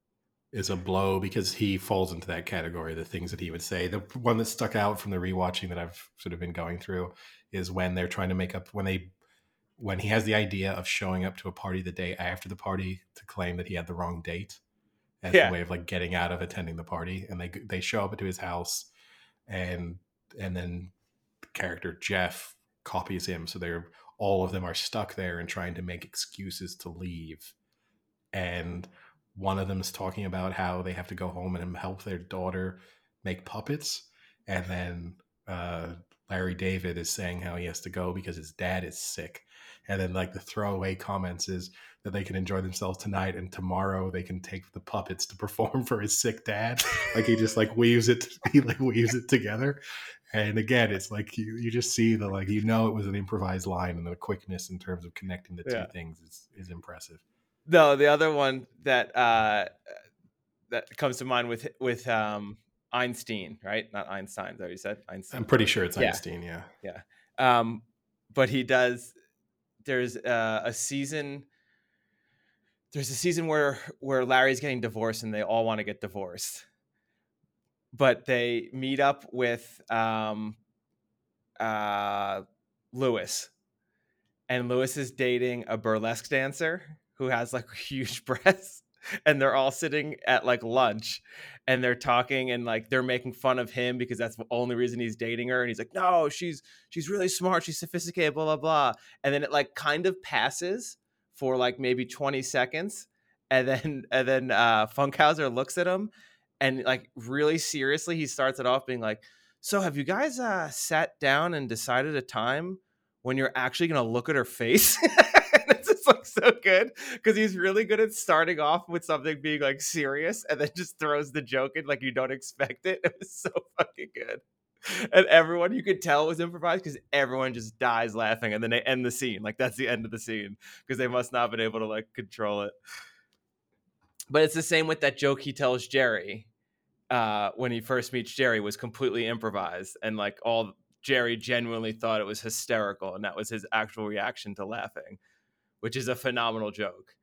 Is a blow because he falls into that category. The things that he would say. The one that stuck out from the rewatching that I've sort of been going through is when they're trying to make up when they when he has the idea of showing up to a party the day after the party to claim that he had the wrong date as Yeah. a way of like getting out of attending the party and they they show up to his house and and then the character Jeff copies him so they're all of them are stuck there and trying to make excuses to leave. And one of them is talking about how they have to go home and help their daughter make puppets. And then uh, larry david is saying how he has to go because his dad is sick. And then like the throwaway comments is that they can enjoy themselves tonight and tomorrow they can take the puppets to perform for his sick dad like he just like weaves it he like weaves it together and again it's like you, you just see the like you know it was an improvised line and the quickness in terms of connecting the two Yeah. things is, is impressive No, the other one that uh, that comes to mind with with um, Einstein, right? Not Einstein. though you said? Einstein. i'm pretty sure it's Yeah. einstein yeah. yeah Um, but he does. There's uh, a season. There's a season where where Larry's getting divorced and they all want to get divorced, but they meet up with um, uh, Lewis, and Lewis is dating a burlesque dancer who has like huge breasts, and they're all sitting at like lunch, and they're talking and like they're making fun of him because that's the only reason he's dating her, and he's like, no, she's she's really smart, she's sophisticated, blah blah blah, and then it like kind of passes for like maybe twenty seconds, and then and then uh, Funkhouser looks at him, and like really seriously, he starts it off being like, so have you guys uh, sat down and decided a time when you're actually gonna look at her face? and it's just like so good because he's really good at starting off with something being like serious and then just throws the joke in like you don't expect it. It was so fucking good. And everyone you could tell was improvised because everyone just dies laughing and then they end the scene. Like that's the end of the scene because they must not have been able to like control it. But it's the same with that joke he tells Jerry uh, when he first meets Jerry was completely improvised and like all Jerry genuinely thought it was hysterical and that was his actual reaction to laughing, which is a phenomenal joke.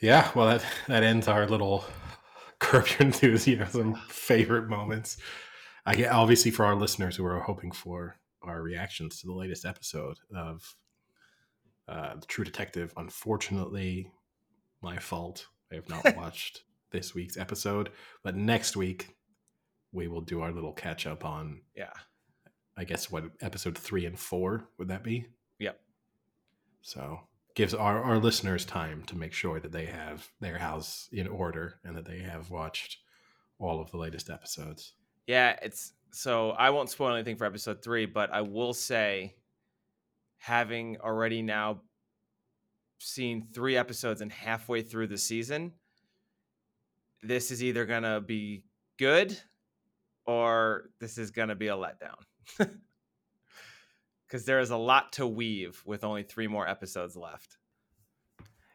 Yeah, well, that that ends our little curb your enthusiasm favorite moments. I get obviously for our listeners who are hoping for our reactions to the latest episode of uh, the True Detective. Unfortunately, my fault. I have not watched this week's episode, but next week we will do our little catch up on. Yeah. I guess what episode three and four would that be? Yep. So gives our, our listeners time to make sure that they have their house in order and that they have watched all of the latest episodes. Yeah, it's so I won't spoil anything for episode three, but I will say, having already now seen three episodes and halfway through the season, this is either gonna be good or this is gonna be a letdown. Because there is a lot to weave with only three more episodes left.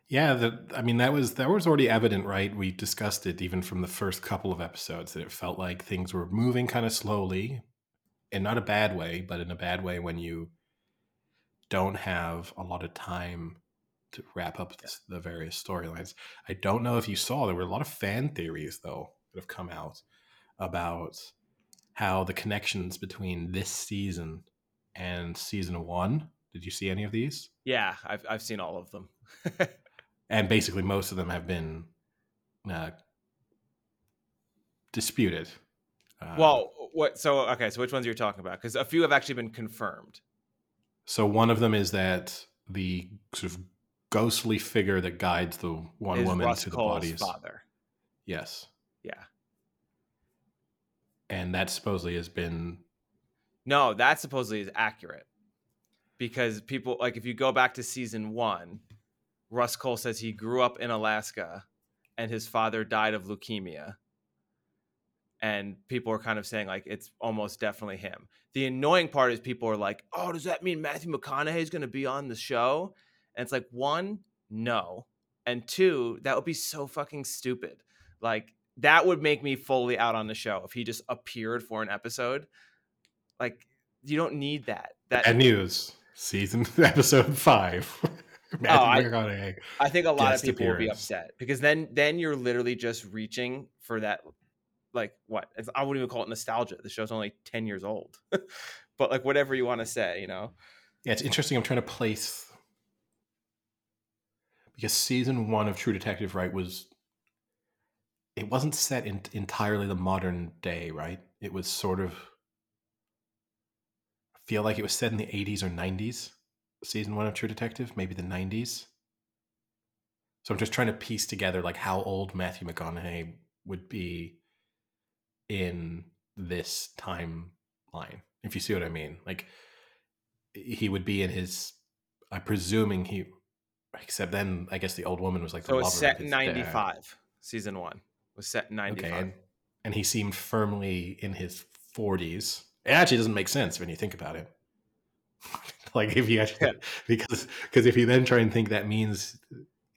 Yeah, the, I mean that was that was already evident, right? We discussed it even from the first couple of episodes that it felt like things were moving kind of slowly, in not a bad way, but in a bad way when you don't have a lot of time to wrap up Yeah. the various storylines. I don't know if you saw there were a lot of fan theories though that have come out about how the connections between this season and season one. Did you see any of these? Yeah, I've I've seen all of them. and basically most of them have been uh, disputed. Uh, well, what? So okay, so which ones you're talking about? Because a few have actually been confirmed. so one of them is that the sort of ghostly figure that guides the one is woman Russ to the Cohle's bodies. father? Yes, Yeah. and that supposedly has been No, that supposedly is accurate because people like if you go back to season one, Rust Cohle says he grew up in Alaska and his father died of leukemia. And people are kind of saying like it's almost definitely him. The annoying part is people are like, "Oh, does that mean Matthew McConaughey is going to be on the show?" And it's like, one, no, and two, that would be so fucking stupid. Like that would make me fully out on the show if he just appeared for an episode. Like you don't need that. That bad news. Season episode five. Matthew Oh, I- I think a lot of people will be upset because then then you're literally just reaching for that like what it's, I wouldn't even call it nostalgia. The show's only ten years old, but like whatever you want to say, you know. Yeah, it's interesting. I'm trying to place because season one of True Detective, right, was it wasn't set in entirely the modern day, right? It was sort of feel like it was set in the 80s or 90s. Season one of True Detective, maybe the 90s. So I'm just trying to piece together like how old Matthew McConaughey would be in this timeline, if you see what I mean. Like he would be in his I'm presuming he except then I guess the old woman was like the So lover it's set in his dad. ninety five. Season one was set in ninety Okay, and, and he seemed firmly in his 40s. It actually doesn't make sense when you think about it. like if you actually Yeah. because because if you then try and think that means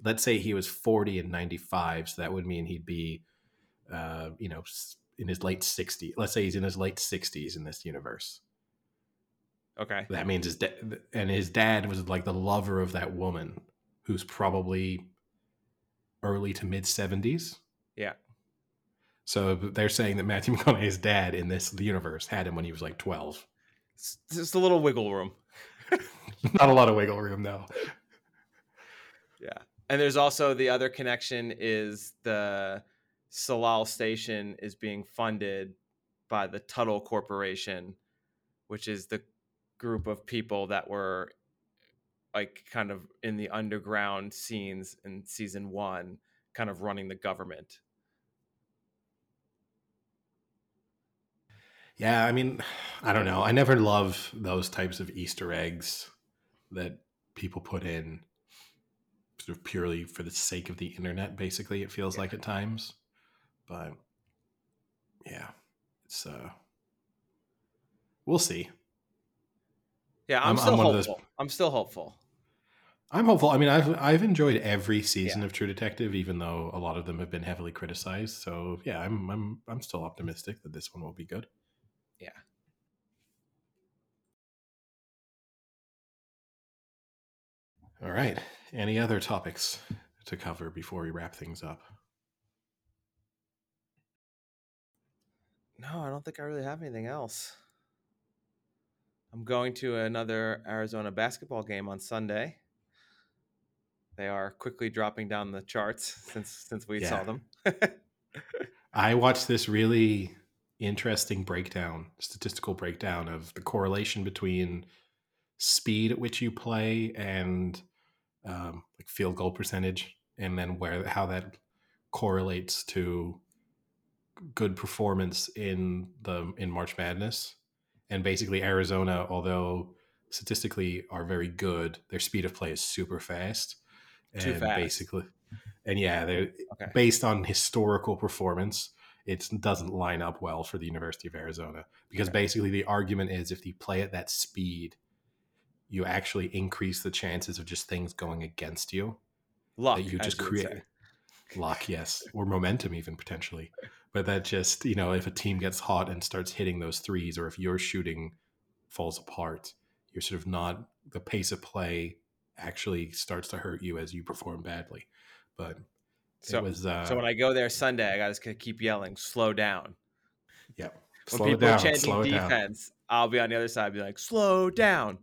let's say he was 40 and 95 so that would mean he'd be uh you know in his late 60s let's say he's in his late 60s in this universe Okay. that means his dad and his dad was like the lover of that woman who's probably early to mid 70s Yeah. So they're saying that matthew mcconaughey's dad in this universe had him when he was like 12 It's just a little wiggle room. not a lot of wiggle room though Yeah. And there's also the other connection is the Tsalal station is being funded by the Tuttle Corporation, which is the group of people that were like kind of in the underground scenes in season one, kind of running the government. Yeah i mean i don't know i never love those types of easter eggs that people put in sort of purely for the sake of the internet basically it feels Yeah. like at times but yeah it's uh we'll see Yeah, I'm, I'm- still I'm of those- hopeful. I'm still hopeful. i'm hopeful i mean i've i've enjoyed every season Yeah. of true detective even though a lot of them have been heavily criticized so yeah i'm i'm i'm still optimistic that this one will be good Yeah. all right any other topics to cover before we wrap things up No, I don't think I really have anything else. I'm going to another Arizona basketball game on Sunday. They are quickly dropping down the charts since since we saw them. I watched this really interesting breakdown, statistical breakdown of the correlation between speed at which you play and um, like field goal percentage, and then where how that correlates to good performance in the in March Madness. And basically, Arizona, although statistically are very good, their speed of play is super fast. Too and fast. basically, and yeah, they're Okay. based on historical performance, it doesn't line up well for the University of Arizona because Okay. basically the argument is if you play at that speed, you actually increase the chances of just things going against you Luck. that you just create say. luck, yes, or momentum even potentially. But that just you know if a team gets hot and starts hitting those threes, or if your shooting falls apart, you're sort of not the pace of play actually starts to hurt you as you perform badly. But So, was uh, so when I go there Sunday, I got to keep yelling, "Slow down!" yeah, When slow it people are down, chanting slow it down. defense, I'll be on the other side, be like, "Slow down!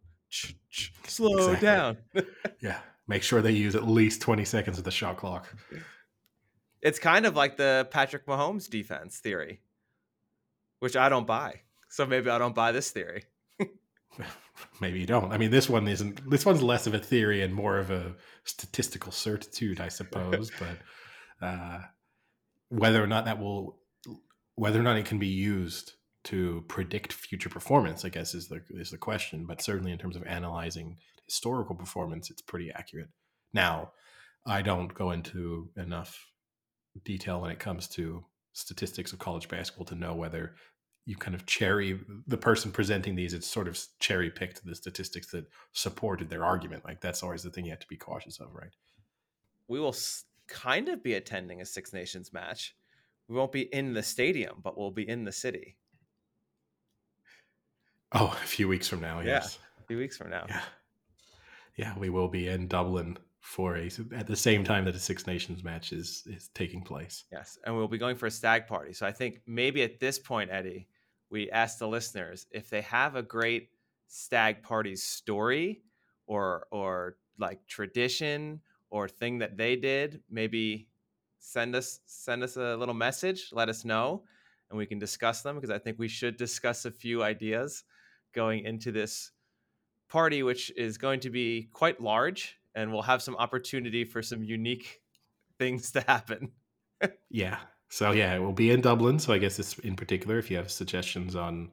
Slow Exactly. down!" Yeah, make sure they use at least twenty seconds of the shot clock. It's kind of like the Patrick Mahomes defense theory, which I don't buy. So maybe I don't buy this theory. Maybe you don't. I mean, this one isn't. This one's less of a theory and more of a statistical certitude, I suppose. but uh, whether or not that will, whether or not it can be used to predict future performance, I guess is the is the question. But certainly, in terms of analyzing historical performance, it's pretty accurate. Now, I don't go into enough detail when it comes to statistics of college basketball to know whether you kind of cherry the person presenting these it's sort of cherry picked the statistics that supported their argument like that's always the thing you have to be cautious of right We will kind of be attending a Six Nations match. We won't be in the stadium, but we'll be in the city oh a few weeks from now Yeah. yes a few weeks from now. yeah yeah we will be in dublin for a at the same time that the six nations match is is taking place Yes, and we'll be going for a stag party. So I think maybe at this point, Eddie, we ask the listeners if they have a great stag party story or or like tradition or thing that they did, maybe send us send us a little message, let us know, and we can discuss them because I think we should discuss a few ideas going into this party which is going to be quite large and we'll have some opportunity for some unique things to happen. Yeah. So yeah, it will be in Dublin. So I guess in particular, if you have suggestions on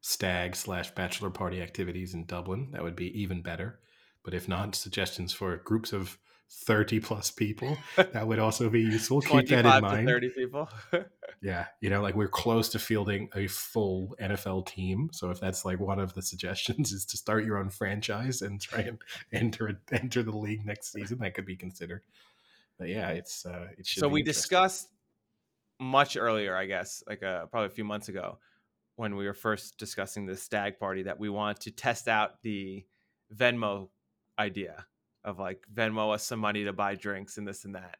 stag slash bachelor party activities in Dublin, that would be even better. But if not, suggestions for groups of thirty plus people, that would also be useful. Keep that 25 in mind. 30 people. Yeah, you know, like we're close to fielding a full NFL team. So if that's like one of the suggestions is to start your own franchise and try and enter enter the league next season, that could be considered. But yeah, it's uh, it should. so be we discussed much earlier, I guess, like uh, probably a few months ago, when we were first discussing the stag party, that we want to test out the Venmo idea of like Venmo us some money to buy drinks and this and that.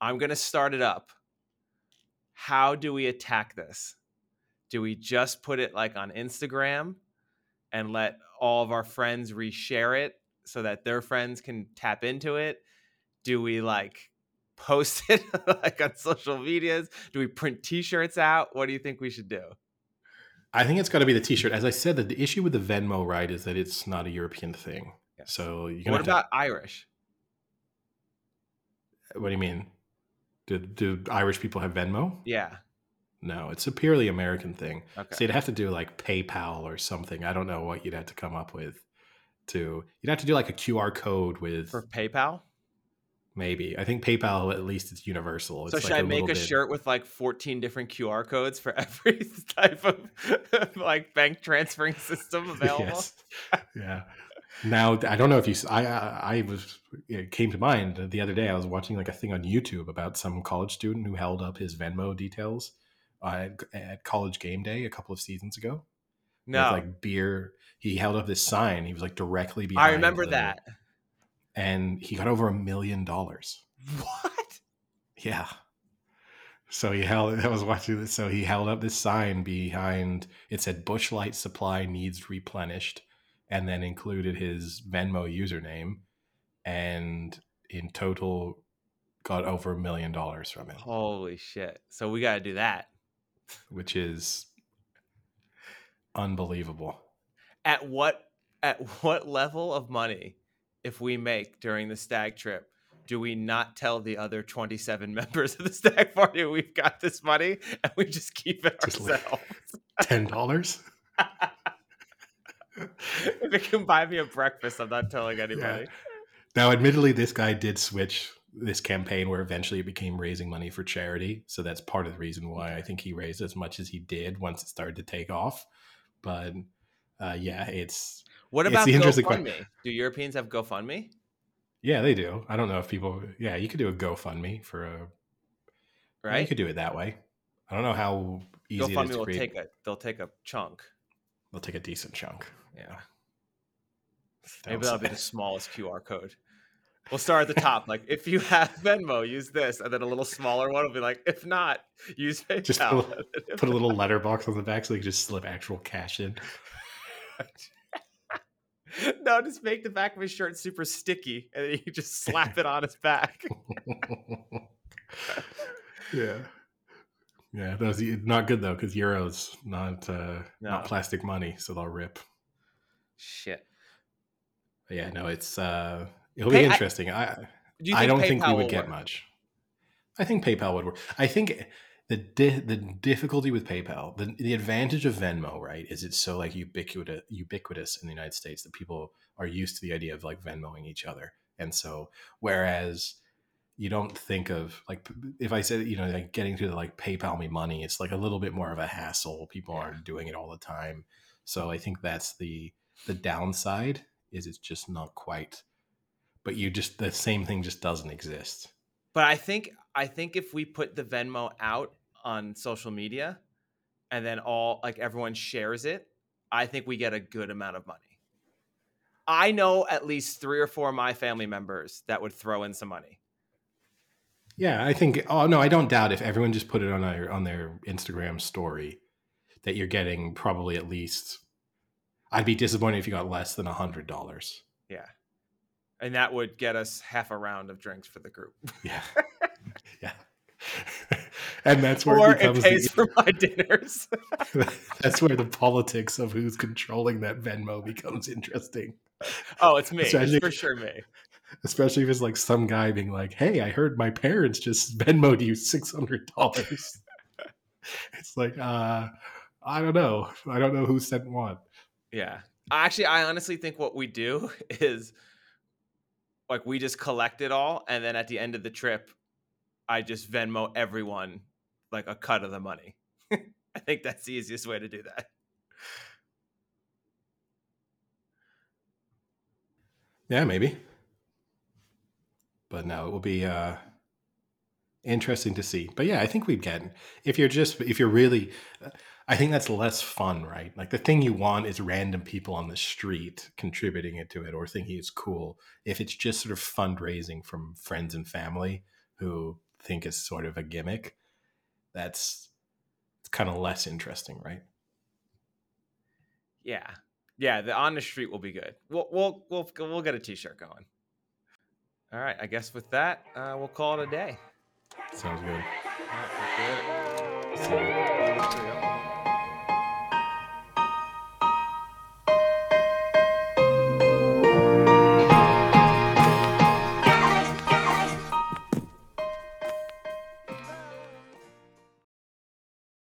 I'm gonna start it up. How do we attack this? Do we just put it like on Instagram and let all of our friends reshare it so that their friends can tap into it? Do we like post it like on social medias? Do we print t-shirts out? What do you think we should do? I think it's got to be the T-shirt. As I said, that the issue with the Venmo right is that it's not a European thing. Yes. So you What about Irish? Uh, what do you mean? Do, do Irish people have Venmo? Yeah. No, it's a purely American thing. Okay. So you'd have to do like PayPal or something. I don't know what you'd have to come up with. To you'd have to do like a QR code with For PayPal? maybe. I think PayPal at least it's universal. It's so like should I make a bit- shirt with like 14 different QR codes for every type of like bank transferring system available? Yes. yeah. Now I don't know if you. I I was. It came to mind the other day. I was watching like a thing on YouTube about some college student who held up his Venmo details uh, at college game day a couple of seasons ago. with, No. like beer. He held up this sign. He was like directly behind. I remember the- that. and he got over a million dollars. What? Yeah. So he held. I was watching this. So he held up this sign behind. It said "Busch Light Supply needs replenished," and then included his Venmo username, and in total, got over a million dollars from it, Holy shit. So we got to do that. which is unbelievable. At what at what level of money if we make during the stag trip, do we not tell the other 27 members of the stag party we've got this money and we just keep it Just ourselves? Ten dollars. if it can buy me a breakfast, I'm not telling anybody. Now, admittedly, this guy did switch this campaign where eventually it became raising money for charity. So that's part of the reason why I think he raised as much as he did once it started to take off. But uh, yeah, it's What It's about the interesting GoFundMe? Do Europeans have GoFundMe? yeah, they do. I don't know if people. Yeah, you could do a GoFundMe for a. Right. You could do it that way. I don't know how easy it is GoFundMe to will create. take a they'll take a chunk. They'll take a decent chunk. Yeah. Maybe that'll be the smallest QR code. We'll start at the top. Like, if you have Venmo, use this, and then a little smaller one will be like, if not, use PayPal. Just put put a little letterbox on the back so you can just slip actual cash in. no, just make the back of his shirt super sticky, and then you just slap it on his back. yeah. Yeah, those not good though because euros not uh, No. not plastic money, so they'll rip. Shit. Yeah, no, it's uh, it'll Pay- be interesting. I you I don't think we would get work? much. I think PayPal would work. I think the di- the difficulty with PayPal, the the advantage of Venmo, right, is it's so like ubiquitous ubiquitous in the United States that people are used to the idea of like Venmoing each other, and so whereas you don't think of like if I said you know like getting to the like PayPal me money, it's like a little bit more of a hassle. People aren't doing it all the time, so I think that's the the downside is it's just not quite. But you just the same thing just doesn't exist. But I think I think if we put the Venmo out on social media, and then all like everyone shares it, I think we get a good amount of money. I know at least three or four of my family members that would throw in some money. Yeah, I think. Oh no, I don't doubt if everyone just put it on their on their Instagram story that you're getting probably at least. I'd be disappointed if you got less than a hundred dollars. Yeah. And that would get us half a round of drinks for the group. Yeah, yeah, and that's where or it it becomes. pays the, for my dinners. that's where the politics of who's controlling that Venmo becomes interesting. oh, it's me. It's for sure me. Especially if it's like some guy being like, "Hey, I heard my parents just Venmoed you six hundred dollars." it's like, uh, I don't know. I don't know who sent what. Yeah. Actually, I honestly think what we do is like we just collect it all and then at the end of the trip I just Venmo everyone like a cut of the money. I think that's the easiest way to do that. Yeah, maybe. But no, it will be uh interesting to see. But yeah, I think we'd get if you're just if you're really I think that's less fun, right? Like the thing you want is random people on the street contributing it to it or thinking it's cool. If it's just sort of fundraising from friends and family who think it's sort of a gimmick, that's it's kind of less interesting, right? Yeah. Yeah, the on the street will be good. We'll we'll we'll we'll get a t-shirt going. All right, I guess with that, uh, we'll call it a day. Sounds good.